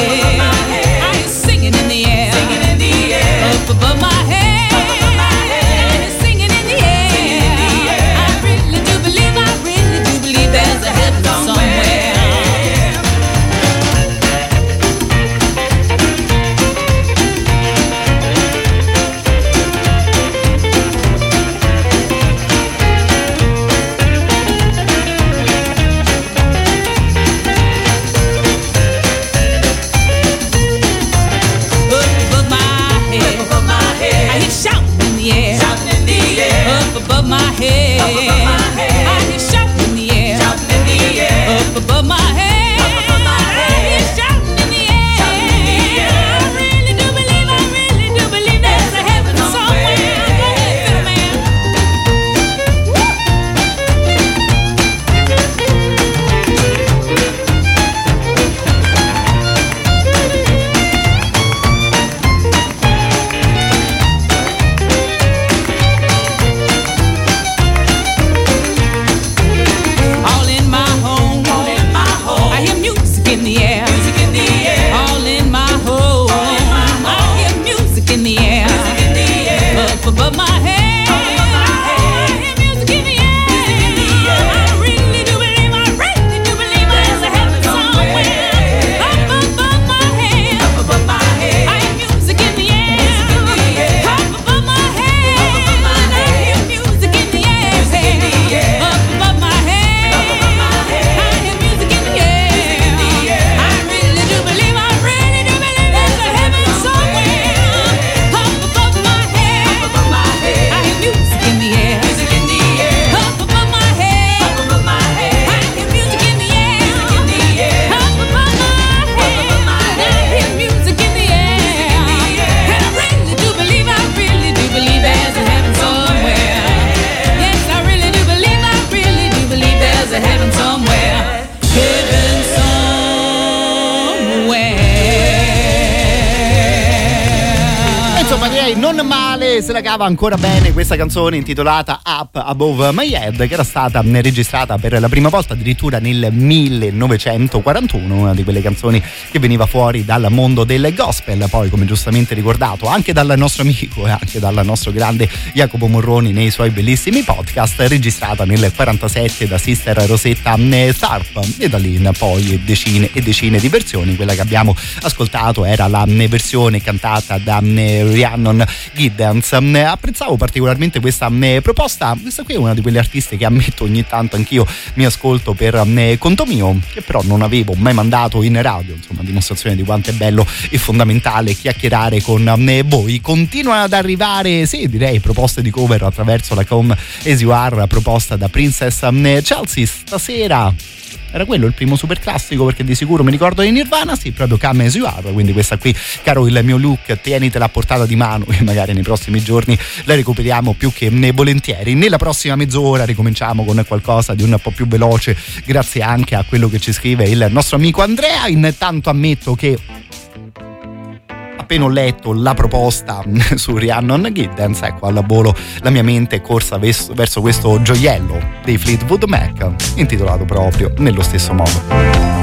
Cava ancora bene questa canzone intitolata Up Above My Head, che era stata registrata per la prima volta addirittura nel 1941, una di quelle canzoni che veniva fuori dal mondo del gospel, poi come giustamente ricordato anche dal nostro amico e anche dal nostro grande Jacopo Morroni nei suoi bellissimi podcast, registrata nel 47 da Sister Rosetta Tharp e da lì poi decine e decine di versioni, quella che abbiamo ascoltato era la versione cantata da Rhiannon Giddens.
Apprezzavo particolarmente questa eh, proposta. Questa qui è una di quelle artiste che ammetto ogni tanto anch'io mi ascolto per eh, conto mio, che però non avevo mai mandato in radio. Insomma, dimostrazione di quanto è bello e fondamentale chiacchierare con eh, voi. Continuano ad arrivare, sì, direi proposte di cover attraverso la com As You Are proposta da Princess eh, Chelsea stasera era quello il primo super classico perché di sicuro mi ricordo di Nirvana sì proprio Come As You Are quindi questa qui caro il mio look tienitela a portata di mano e magari nei prossimi giorni la recuperiamo più che ne volentieri. Nella prossima mezz'ora ricominciamo con qualcosa di un po' più veloce grazie anche a quello che ci scrive il nostro amico Andrea. Intanto ammetto che appena ho letto la proposta su Rhiannon Giddens, ecco al volo la mia mente è corsa verso, verso questo gioiello dei Fleetwood Mac, intitolato proprio nello stesso modo.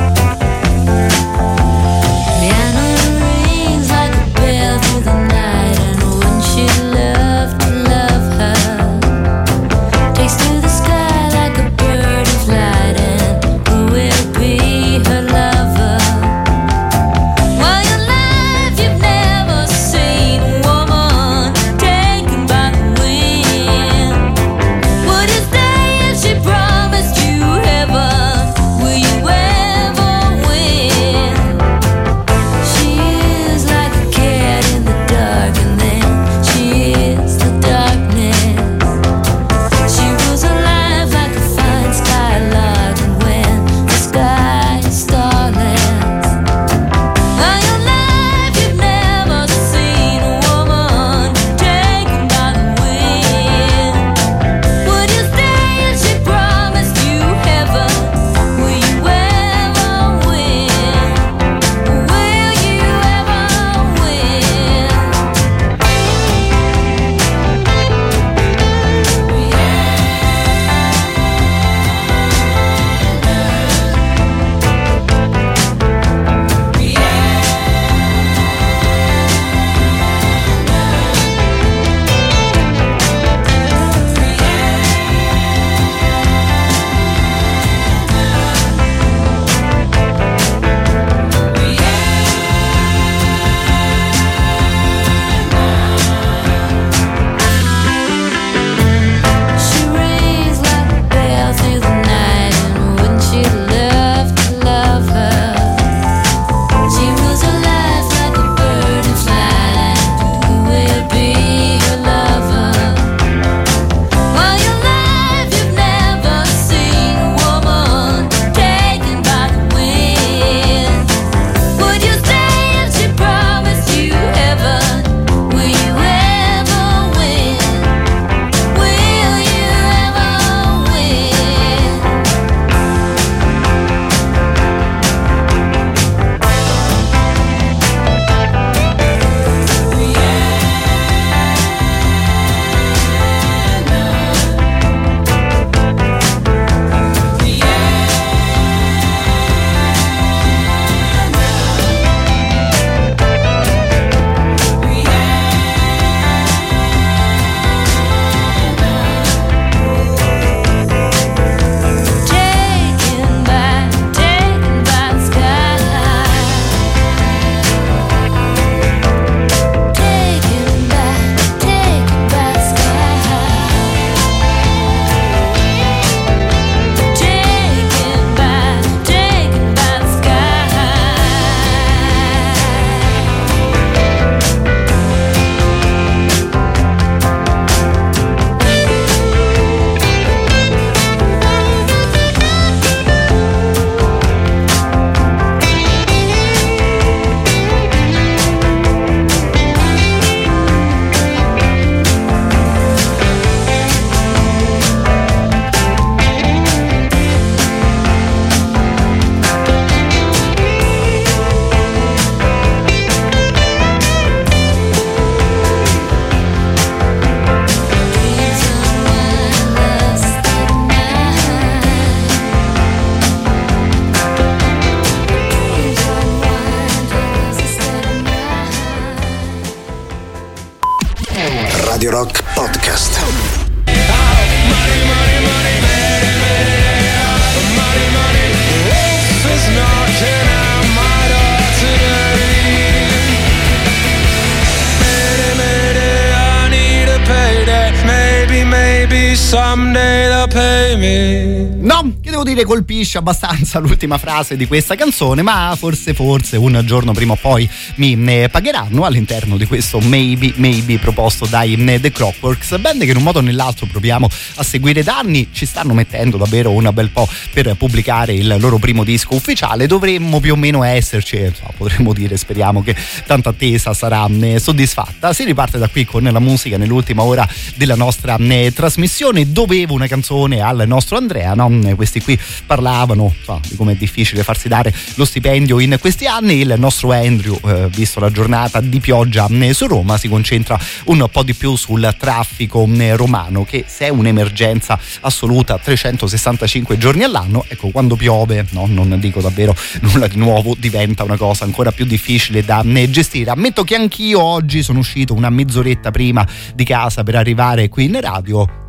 Dire, colpisce abbastanza l'ultima frase di questa canzone, ma forse, forse un giorno prima o poi mi ne pagheranno all'interno di questo Maybe, Maybe proposto dai eh, The Clockworks, band che in un modo o nell'altro proviamo a seguire da anni, ci stanno mettendo davvero un bel po' per pubblicare il loro primo disco ufficiale, dovremmo più o meno esserci, insomma, potremmo dire, speriamo che tanta attesa sarà soddisfatta. Si riparte da qui con la musica nell'ultima ora della nostra trasmissione, dovevo una canzone al nostro Andrea, no? Questi qui parlavano insomma, di come è difficile farsi dare lo stipendio in questi anni, il nostro Andrew, eh, visto la giornata di pioggia su Roma, si concentra un po' di più sul traffico romano che se è un'emergenza assoluta 365 giorni all'anno, ecco quando piove, no, non dico davvero nulla di nuovo, diventa una cosa ancora più difficile da gestire. Ammetto che anch'io oggi sono uscito una mezz'oretta prima di casa per arrivare qui in radio.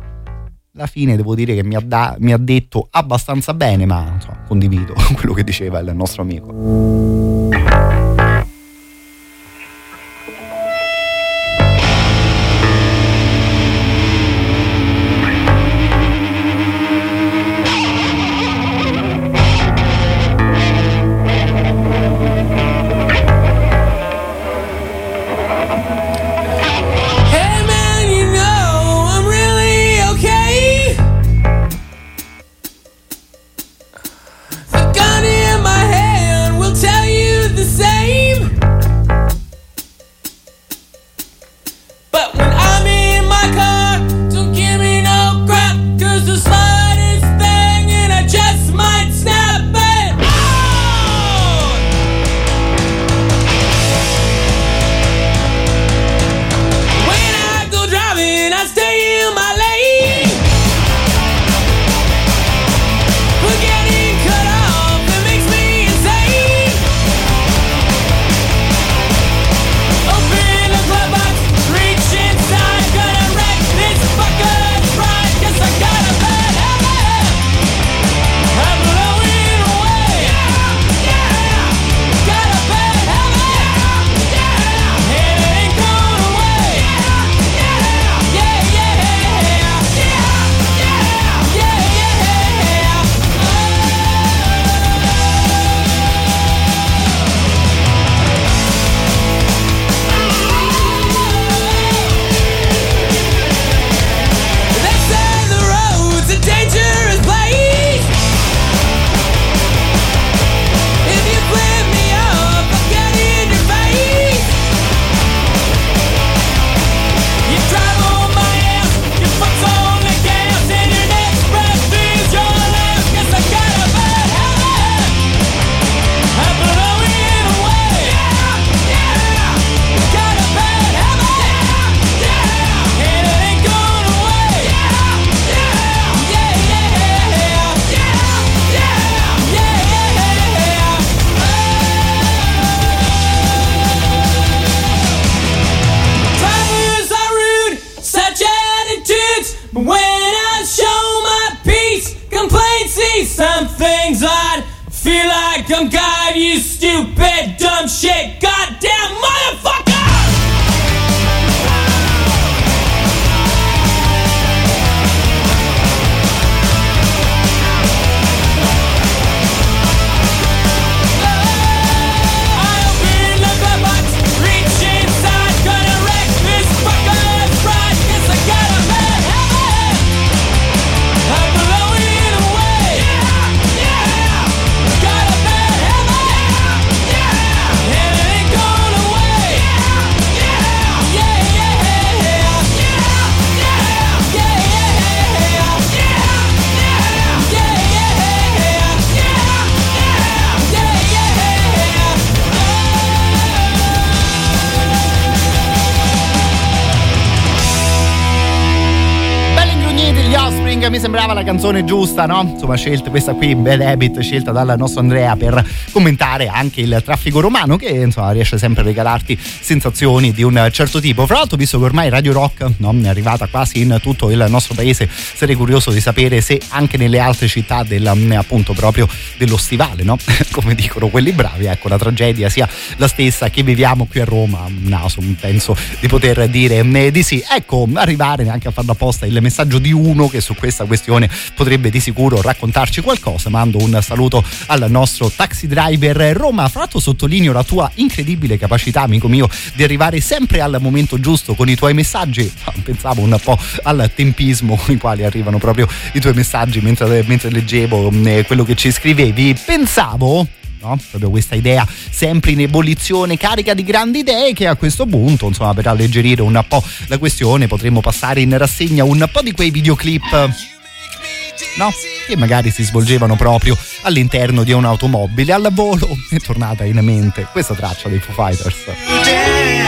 Alla fine devo dire che mi ha, da- mi ha detto abbastanza bene, ma insomma, condivido quello che diceva il nostro amico.
Canzone giusta, no? Insomma, scelta questa qui, Bad Habit, scelta dal nostro Andrea per commentare anche il traffico romano che insomma riesce sempre a regalarti sensazioni di un certo tipo. Fra l'altro, visto che ormai Radio Rock no, è arrivata quasi in tutto il nostro paese, sarei curioso di sapere se anche nelle altre città del, appunto proprio dello stivale, no? Come dicono quelli bravi, ecco, la tragedia sia la stessa che viviamo qui a Roma. Naso, penso di poter dire eh, di sì. Ecco, arrivare neanche a farla apposta il messaggio di uno che su questa questione potrebbe di sicuro raccontarci qualcosa. Mando un saluto al nostro taxi driver Roma. Fra l'altro sottolineo la tua incredibile capacità, amico mio, di arrivare sempre al momento giusto con i tuoi messaggi. Pensavo un po' al tempismo con i quali arrivano proprio i tuoi messaggi mentre, mentre leggevo eh, quello che ci scrivevi. Pensavo No? proprio questa idea sempre in ebollizione, carica di grandi idee che a questo punto, insomma, per alleggerire un po' la questione potremmo passare in rassegna un po' di quei videoclip no? che magari si svolgevano proprio all'interno di un'automobile. Al volo è tornata in mente questa traccia dei Foo Fighters.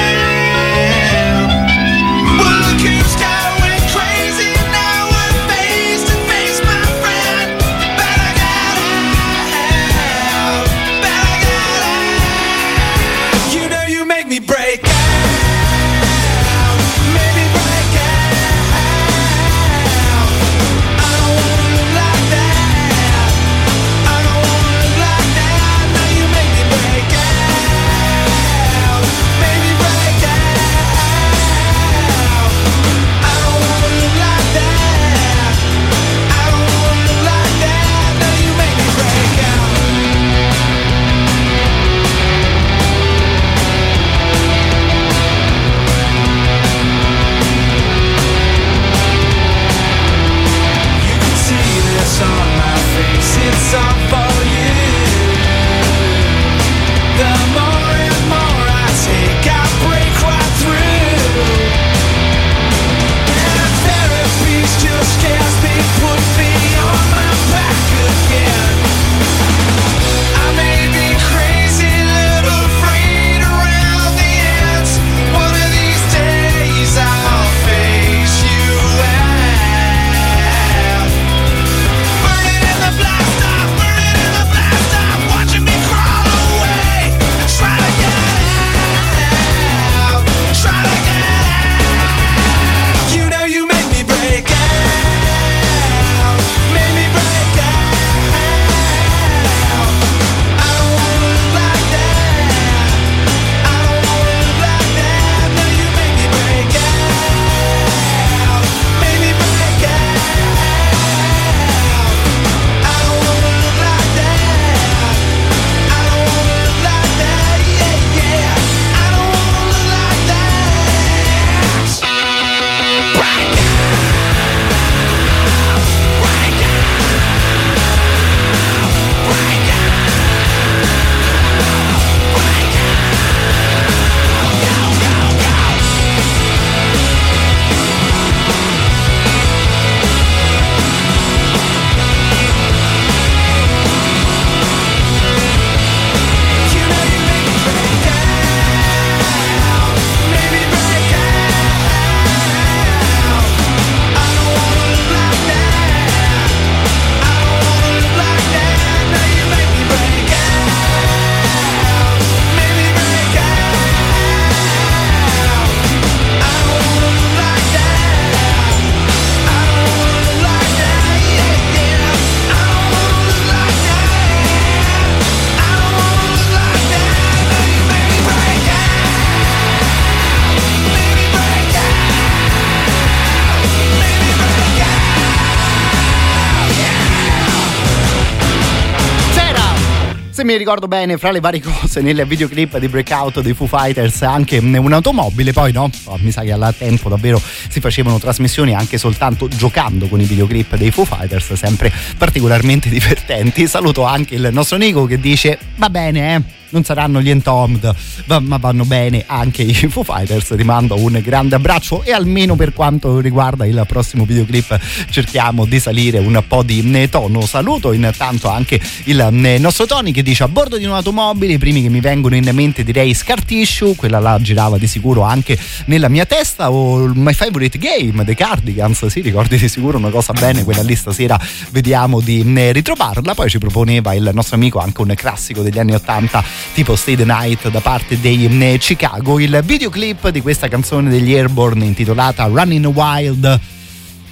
Ricordo bene, fra le varie cose nel videoclip di Breakout dei Foo Fighters anche un'automobile, poi no, Oh, mi sa che al tempo davvero si facevano trasmissioni anche soltanto giocando con i videoclip dei Foo Fighters, sempre particolarmente divertenti. Saluto anche il nostro Nico che dice va bene, eh. Non saranno gli Entombed, ma vanno bene anche i Foo Fighters. Ti mando un grande abbraccio e almeno per quanto riguarda il prossimo videoclip cerchiamo di salire un po' di eh, tono. Saluto intanto anche il eh, nostro Tony che dice a bordo di un'automobile i primi che mi vengono in mente direi Scar Tissue, quella là girava di sicuro anche nella mia testa o My Favorite Game, The Cardigans, sì ricordi di sicuro una cosa bene, quella lì stasera vediamo di eh, ritrovarla. Poi ci proponeva il nostro amico anche un classico degli anni 80 tipo Stay the Night da parte dei eh, Chicago. Il videoclip di questa canzone degli Airborne intitolata Running Wild.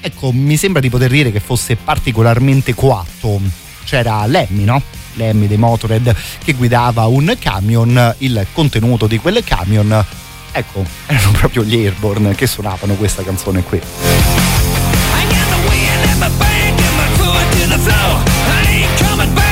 Ecco, mi sembra di poter dire che fosse particolarmente coatto. C'era Lemmy, no? Lemmy dei Motorhead che guidava un camion, il contenuto di quel camion, ecco, erano proprio gli Airborne che suonavano questa canzone qui.
No,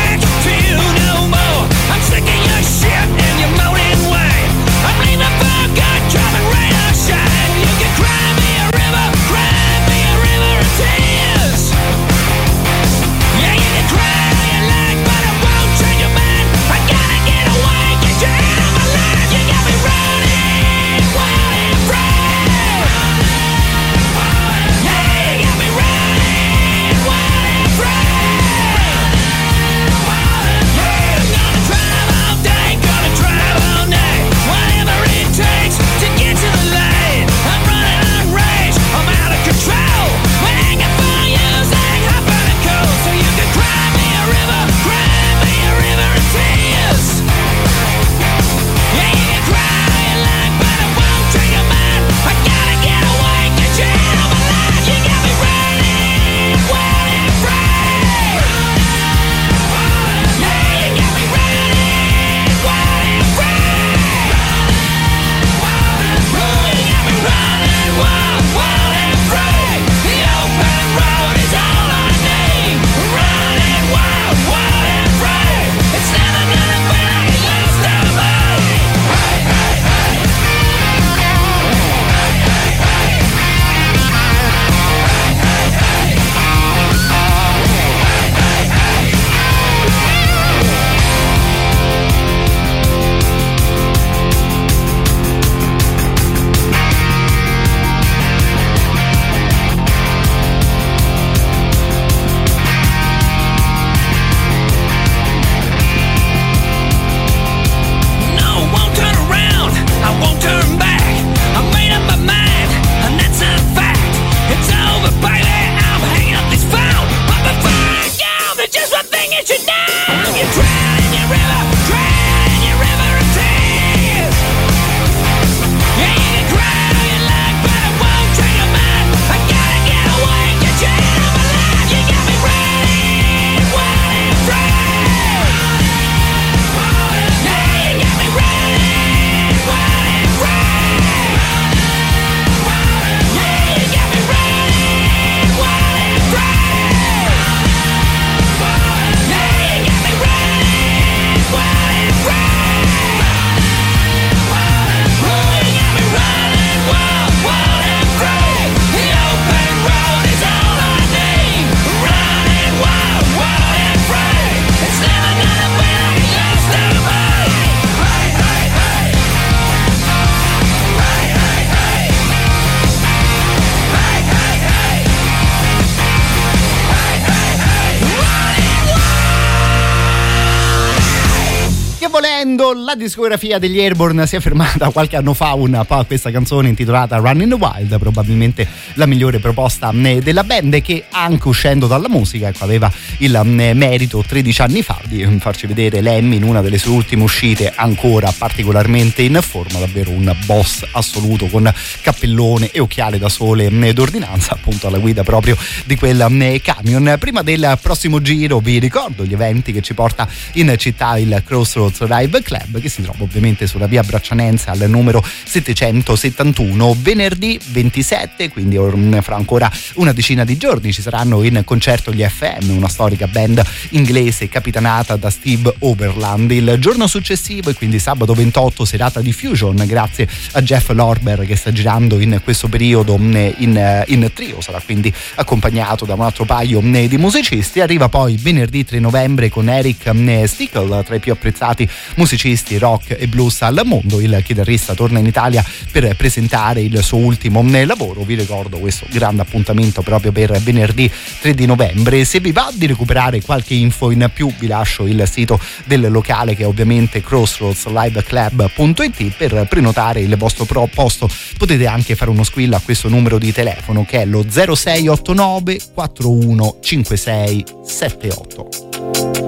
discografia degli Airborne si è fermata qualche anno fa un po' a questa canzone intitolata Running Wild, probabilmente la migliore proposta eh, della band che anche uscendo dalla musica ecco, aveva il eh, merito 13 anni fa di farci vedere Lemmy in una delle sue ultime uscite ancora particolarmente in forma, davvero un boss assoluto con cappellone e occhiale da sole d'ordinanza appunto alla guida proprio di quel camion. Prima del prossimo giro vi ricordo gli eventi che ci porta in città il Crossroads Live Club che si trova ovviamente sulla via Braccianense al numero 771 venerdì 27 quindi fra ancora una decina di giorni ci saranno in concerto gli FM una storica band inglese capitanata da Steve Overland il giorno successivo e quindi sabato 28 serata di Fusion grazie a Jeff Lorber che sta girando in questo periodo mh, in, in trio sarà quindi accompagnato da un altro paio mh, di musicisti arriva poi venerdì 3 novembre con Eric Stickle tra i più apprezzati
musicisti rock e blues al mondo. Il chitarrista torna in Italia per presentare il suo ultimo lavoro. Vi ricordo questo grande appuntamento proprio per venerdì 3 di novembre. Se vi va di recuperare qualche info in più, vi lascio il sito del locale che è ovviamente crossroadsliveclub.it per prenotare il vostro posto. Potete anche fare uno squill a questo numero di telefono che è lo 0689 4156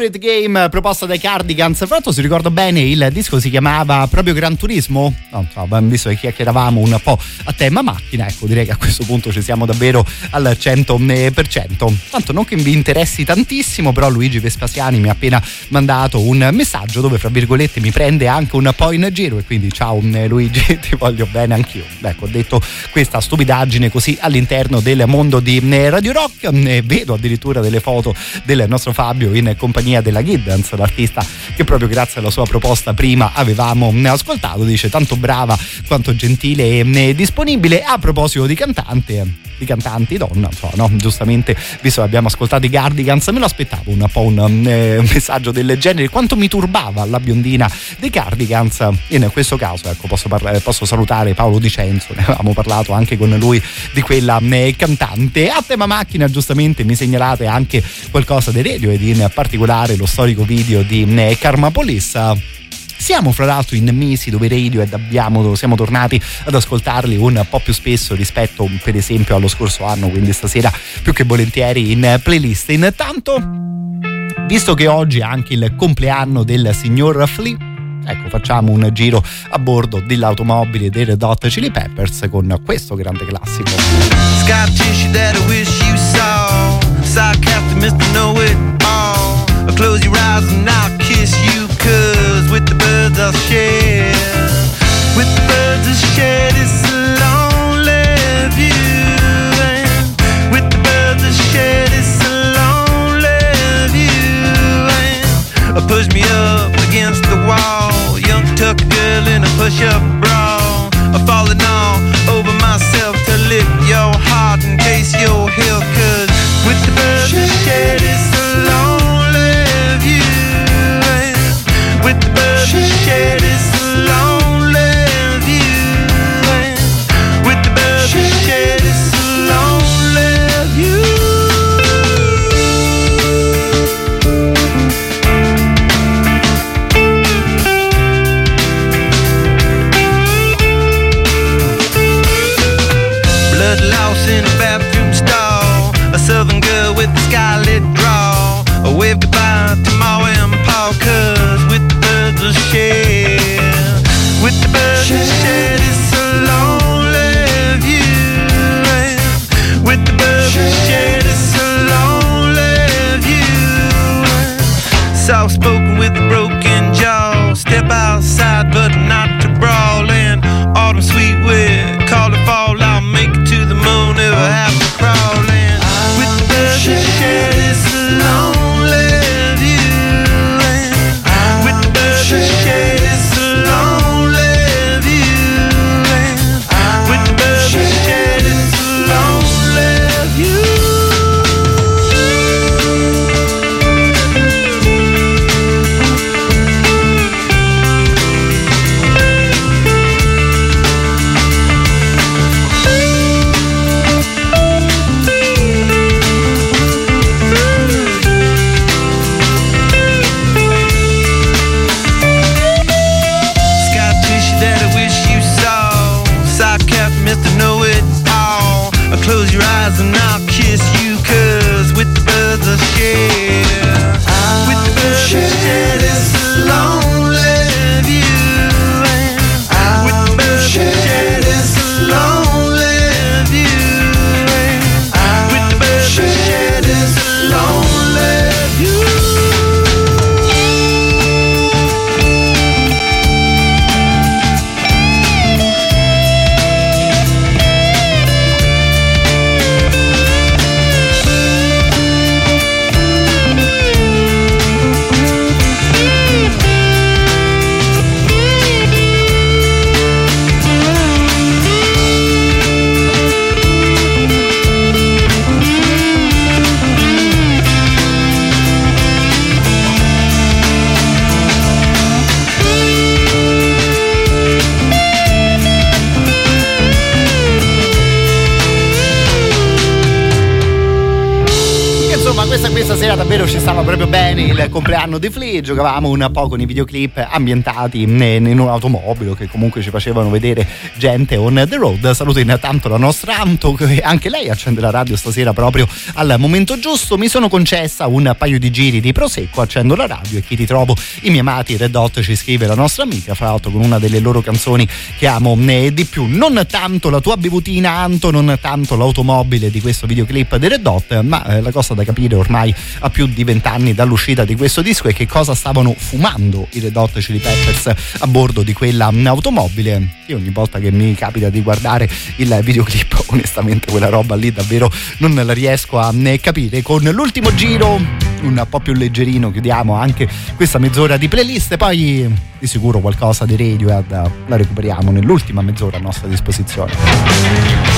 Favorite Game,
proposta dai Cardigans. Fra l'altro, se ricordo bene, il disco si chiamava proprio Gran Turismo. No, so, abbiamo visto che chiacchieravamo un po' a tema macchina. Ecco, direi che a questo punto ci siamo davvero al 100%. Tanto non che vi interessi tantissimo, però Luigi Vespasiani mi ha appena mandato un messaggio dove, fra virgolette, mi prende anche un po' in giro. E quindi, ciao eh, Luigi, ti voglio bene anch'io. Ecco, ho detto questa stupidaggine così all'interno del mondo di eh, Radio Rock. Eh, vedo addirittura delle foto del nostro Fabio in compagnia della Giddens, l'artista che proprio grazie alla sua proposta prima avevamo mm, ascoltato. Dice tanto brava quanto gentile e mm, disponibile. A proposito di cantante,
di cantanti donna, insomma, no? giustamente visto che abbiamo ascoltato i Cardigans, me lo aspettavo un po' un eh, messaggio del genere, quanto mi turbava la biondina dei Cardigans, in questo caso ecco posso, parlare, posso salutare Paolo Dicenzo, ne avevamo parlato anche con lui di quella eh, cantante. A tema macchina giustamente mi segnalate anche qualcosa dei radio ed in particolare lo storico video di eh, Karma Police. Siamo fra l'altro in mesi dove Radiohead abbiamo, siamo tornati ad ascoltarli un po' più spesso rispetto per esempio allo scorso anno, quindi stasera più che volentieri in playlist. Intanto, visto che oggi è anche il compleanno del signor Flea, ecco facciamo un giro a bordo dell'automobile dei Red Hot Chili Peppers con questo grande classico.
Scar tissue that I wish you saw. Sarcastic, Mr. Know It All. Close your eyes and I'll kiss you, with the birds I'll share. With birds I'll share this lonely view. And with the birds I'll share this lonely view. And push me up against the wall. Young tuck girl in a push-up bra. I'm Falling all over myself to lick your heart and taste your heel. Cause with the birds I share
sera davvero ci stava proprio bene il compleanno di Flea. Giocavamo un po' con i videoclip ambientati in, un'automobile che comunque ci facevano vedere gente on the road. Saluto intanto la nostra Anto, che anche lei accende la radio stasera proprio al momento giusto. Mi sono concessa un paio di giri di prosecco, accendo la radio e chi ti trovo? I miei amati Red Hot ci scrive la nostra amica, fra l'altro con una delle loro canzoni che amo di più. Non tanto la tua bevutina, Anto, non tanto l'automobile di questo videoclip dei Red Hot, ma eh, la cosa da capire ormai a più di vent'anni dall'uscita di questo disco è che cosa stavano fumando i Red Hot Chili Peppers a bordo di quella automobile. Io ogni volta che mi capita di guardare il videoclip, onestamente quella roba lì davvero non la riesco a mm, capire. Con l'ultimo giro, un po' più leggerino, chiudiamo anche questa mezz'ora di playlist e poi di sicuro qualcosa di Radiohead la recuperiamo nell'ultima mezz'ora a nostra disposizione.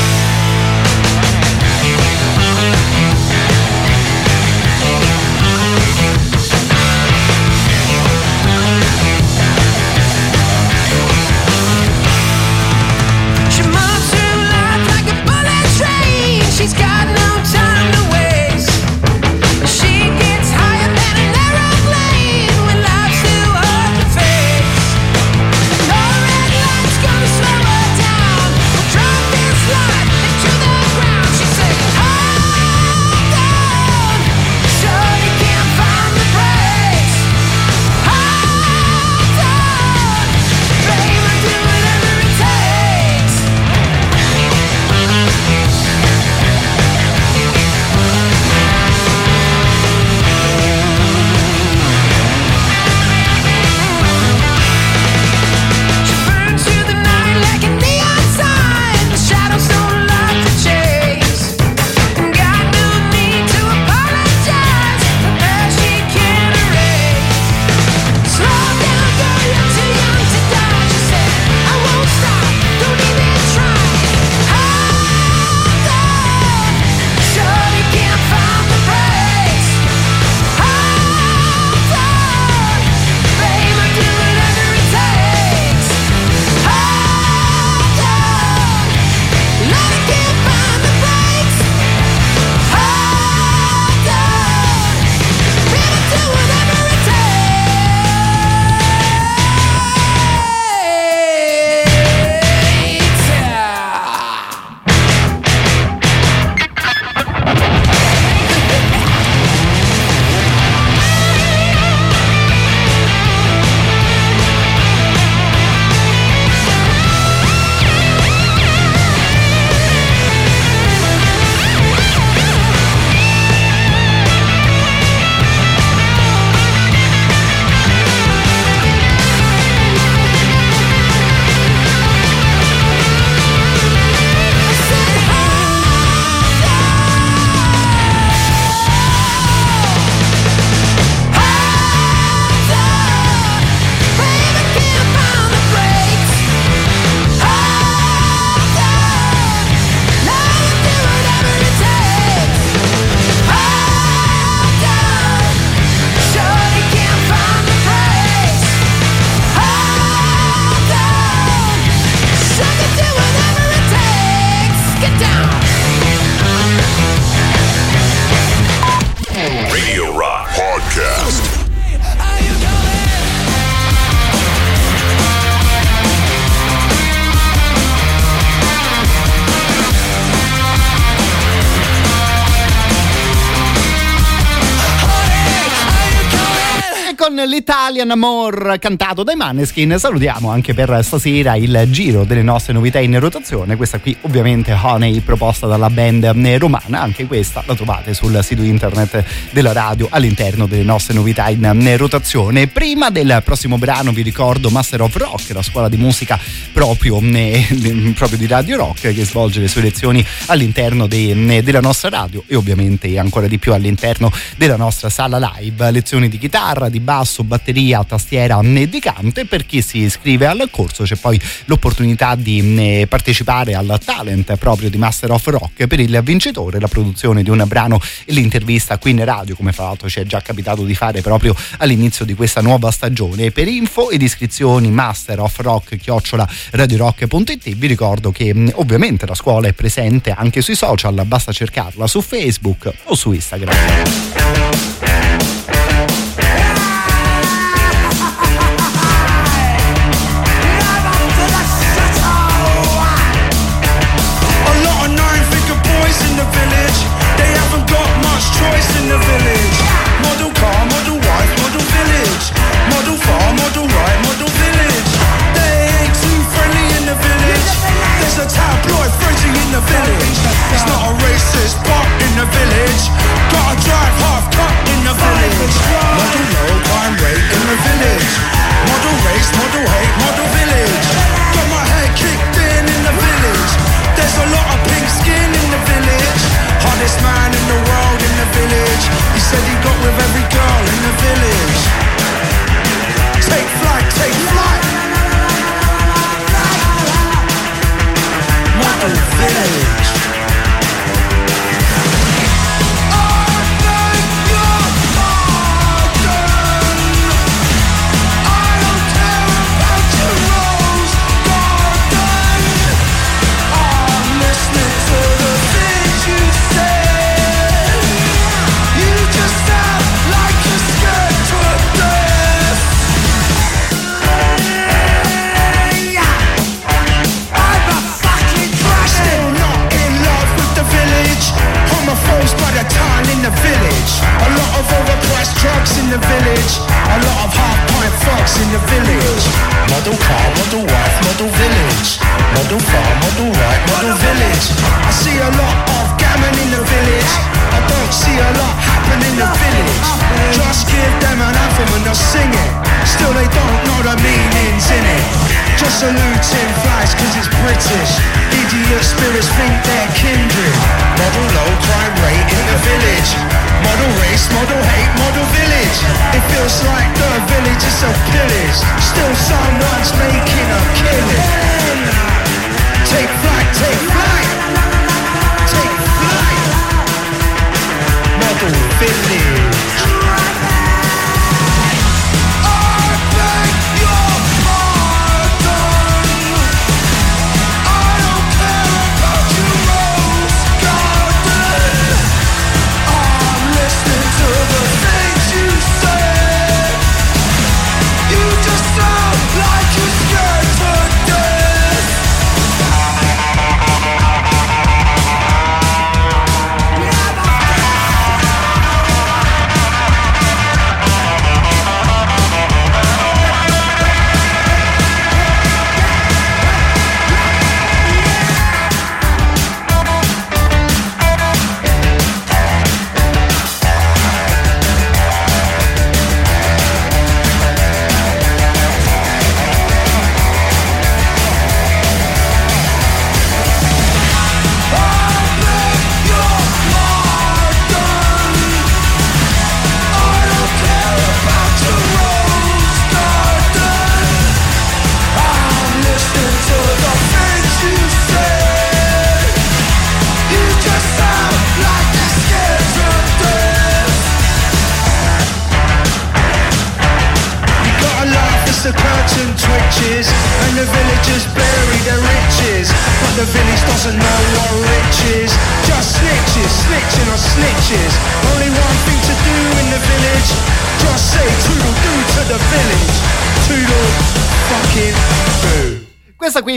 Con l'Italian Amor cantato dai Maneskin salutiamo anche per stasera il giro delle nostre novità in rotazione. Questa qui ovviamente Honey proposta dalla band romana, anche questa la trovate sul sito internet della radio all'interno delle nostre novità in rotazione. Prima del prossimo brano vi ricordo Master of Rock, la scuola di musica proprio, eh, proprio di Radio Rock che svolge le sue lezioni all'interno de- della nostra radio e ovviamente ancora di più all'interno della nostra sala live. Lezioni di chitarra, di basso, batteria, tastiera e di cante. Per chi si iscrive al corso c'è poi l'opportunità di eh, partecipare al talent proprio di Master of Rock per il vincitore, la produzione di un brano e l'intervista qui in radio, come fra l'altro ci è già capitato di fare proprio all'inizio di questa nuova stagione. Per info ed iscrizioni Master of Rock chiocciola radiorock.it vi ricordo che mh, ovviamente la scuola è presente anche sui social, basta cercarla su Facebook o su Instagram.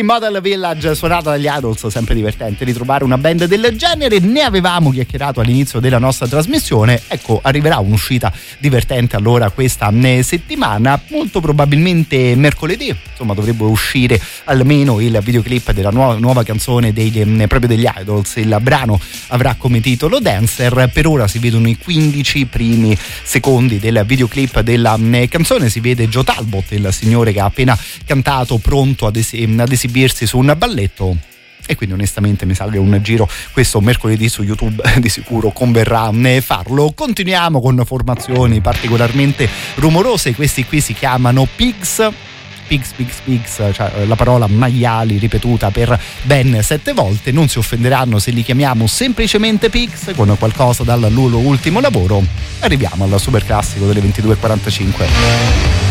Model Village,
suonata dagli Idols, sempre divertente ritrovare una band del genere. Ne avevamo chiacchierato all'inizio della nostra trasmissione. Ecco, arriverà un'uscita divertente allora questa eh, settimana, molto probabilmente mercoledì. Insomma, dovrebbe uscire almeno il videoclip della nuova, nuova canzone degli, eh, proprio degli Idols. Il brano avrà come titolo Dancer. Per ora si vedono i 15 primi secondi del videoclip della eh, canzone. Si vede Joe Talbot, il signore che ha appena cantato, pronto ad, es- ad esibirsi su un balletto e quindi onestamente mi sa che un giro questo mercoledì su YouTube di sicuro converrà farlo. Continuiamo con formazioni particolarmente rumorose, questi qui si chiamano Pigs. Pigs, pigs, pigs, cioè eh, la parola maiali ripetuta per ben sette volte. Non si offenderanno se li chiamiamo semplicemente Pigs con qualcosa dal loro ultimo lavoro. Arriviamo al super classico delle 22.45.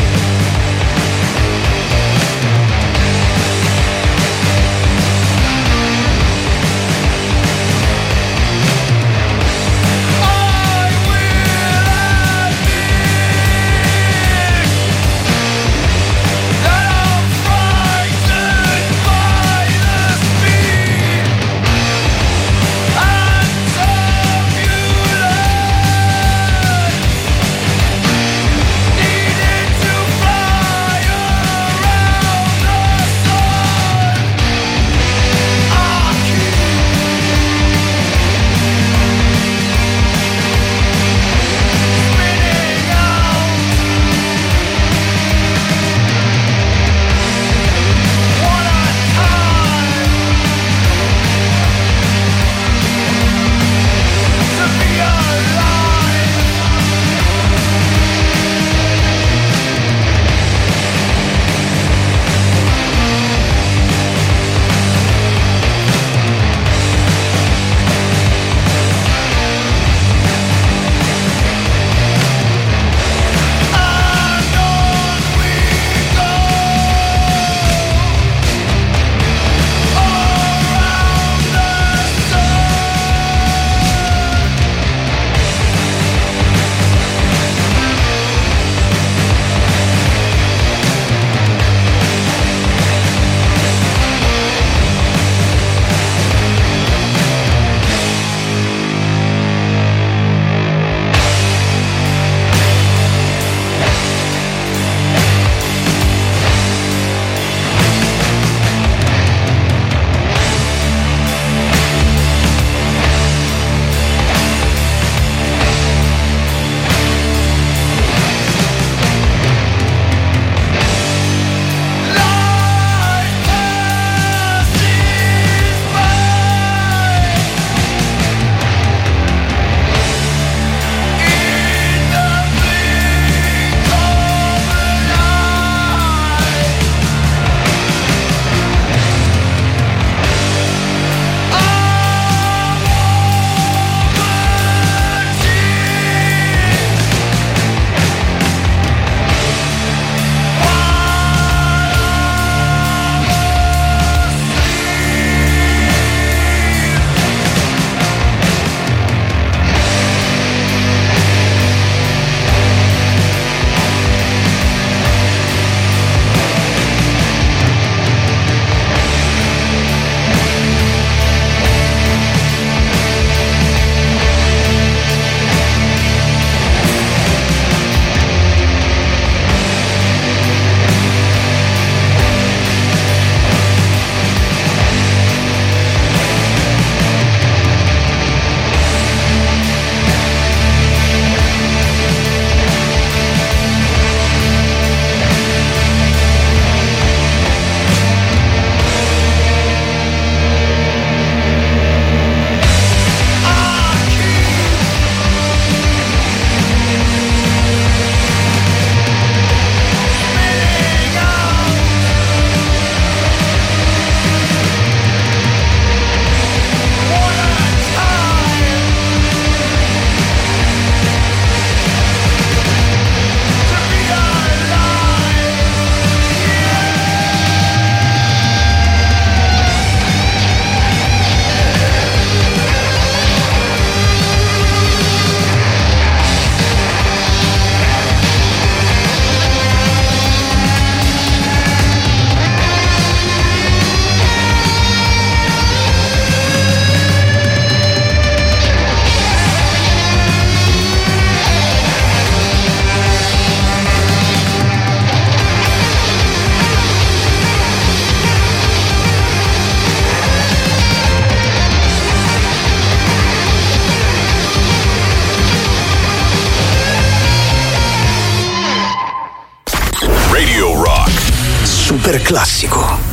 classico.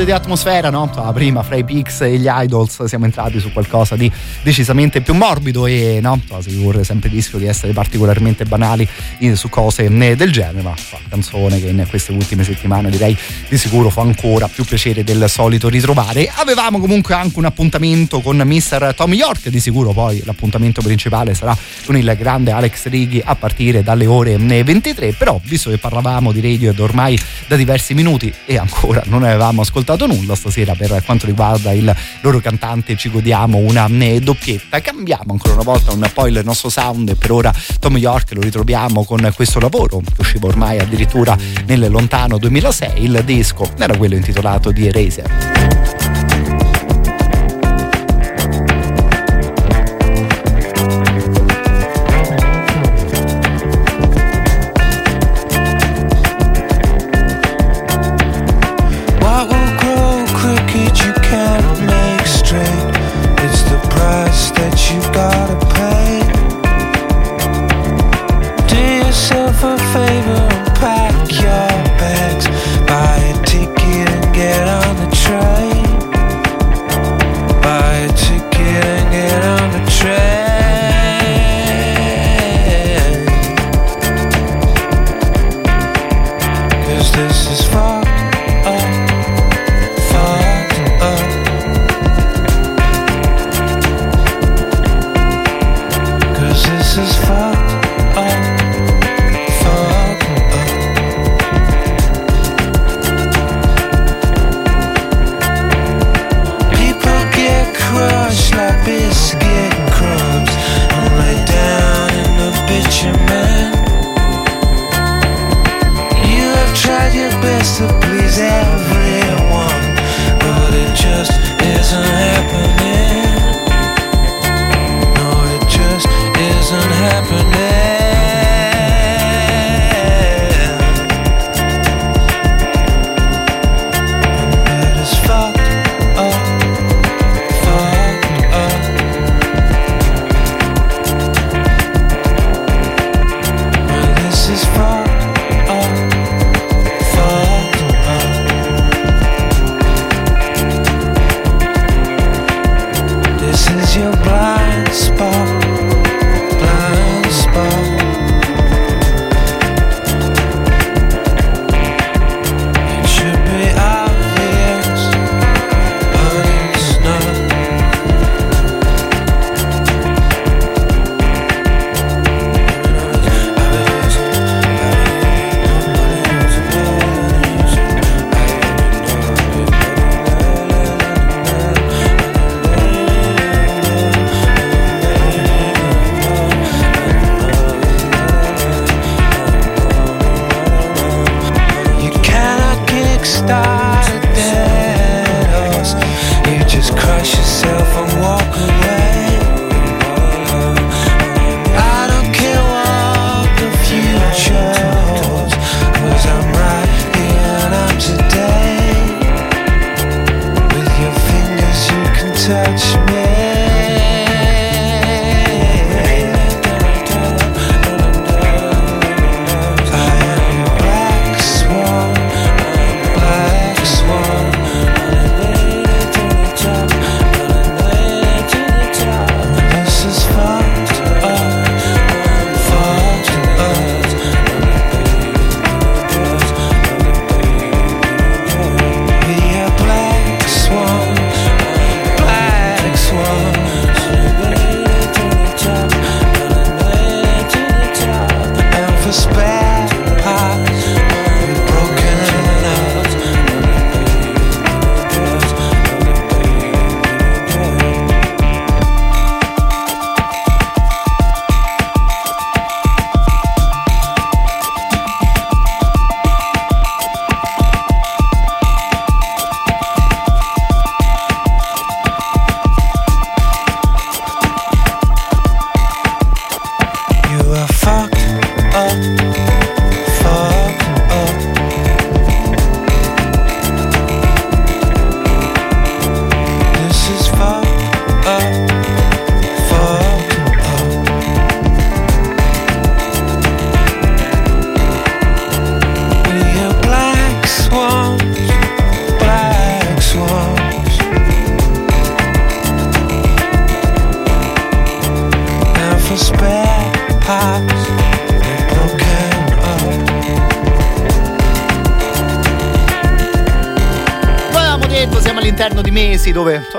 Cambio di atmosfera, no? Prima fra i Pix e gli Idols siamo entrati su qualcosa di decisamente più morbido e no? Si corre sempre il rischio di essere particolarmente banali su cose eh, del genere, ma insomma, canzone che in queste ultime settimane direi di sicuro fa ancora più piacere del solito ritrovare. Avevamo comunque anche un appuntamento con Mr. Tom York, di sicuro poi l'appuntamento principale sarà con il grande Alex Righi a partire dalle ore eh, 23, però visto che parlavamo di radio ed ormai da diversi minuti e ancora non avevamo ascoltato nulla stasera per quanto riguarda il loro cantante ci godiamo una eh, doppietta. Cambiamo ancora una volta un po' il nostro sound e per ora Tom York lo ritroviamo con questo lavoro che usciva ormai addirittura nel lontano 2006 il disco era quello intitolato di Eraser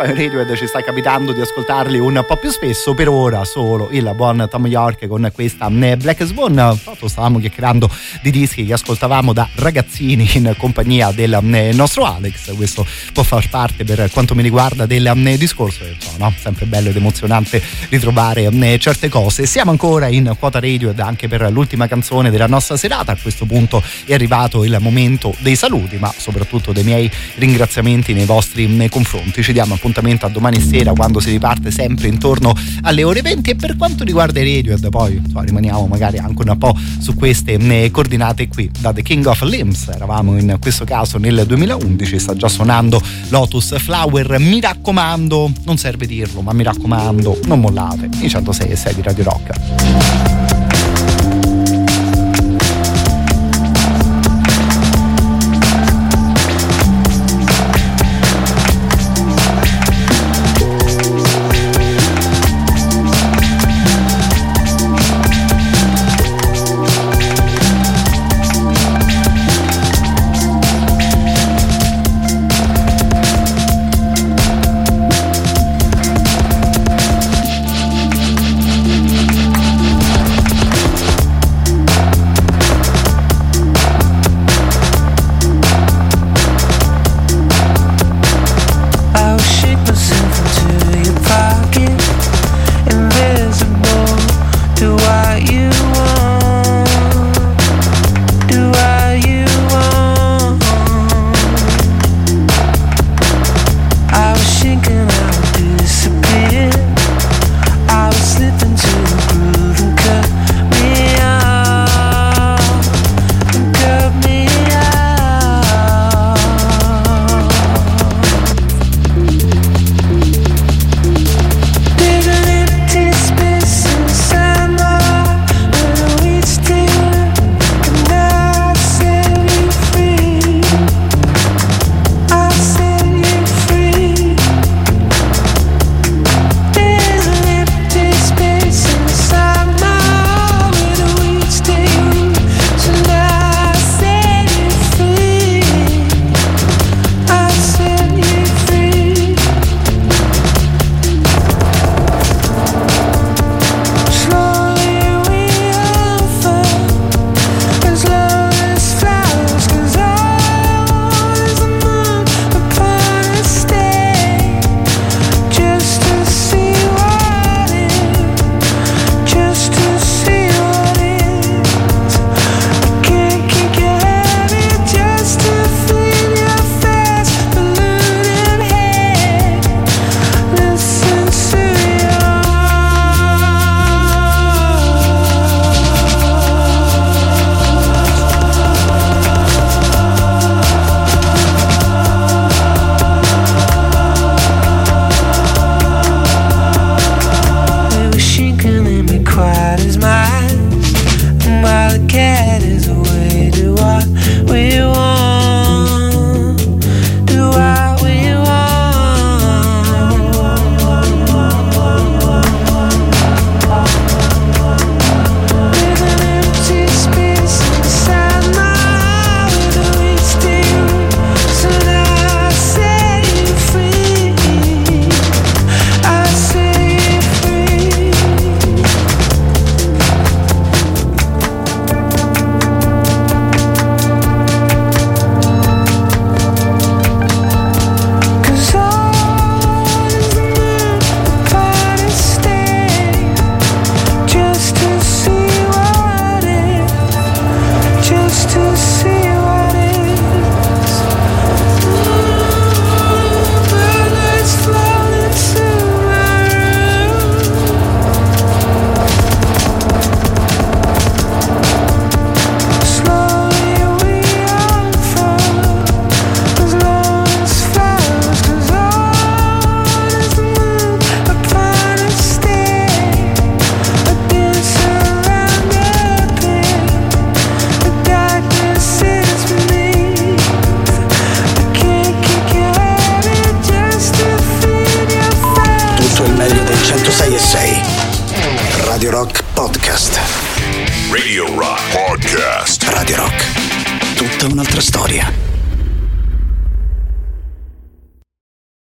Radiohead ci sta capitando di ascoltarli un po' più spesso, per ora solo il buon Tom York con questa Black Swan. Fatto stavamo chiacchierando di dischi che ascoltavamo da ragazzini in compagnia del eh, nostro Alex. Questo può far parte per quanto mi riguarda del eh, discorso, no? sempre bello ed emozionante ritrovare certe cose. Siamo ancora in quota Radiohead anche per l'ultima canzone della nostra serata. A questo punto è arrivato il momento dei saluti, ma soprattutto dei miei ringraziamenti nei vostri nei confronti. Ci diamo appuntamento a domani sera quando si riparte sempre intorno alle ore 20 e per quanto riguarda i Radiohead poi insomma, rimaniamo magari anche un po' su queste eh, coordinate qui da The King of Limbs eravamo in questo caso nel 2011 sta già suonando Lotus Flower mi raccomando non serve dirlo ma mi raccomando non mollate. I 106 e 6 di Radio Rock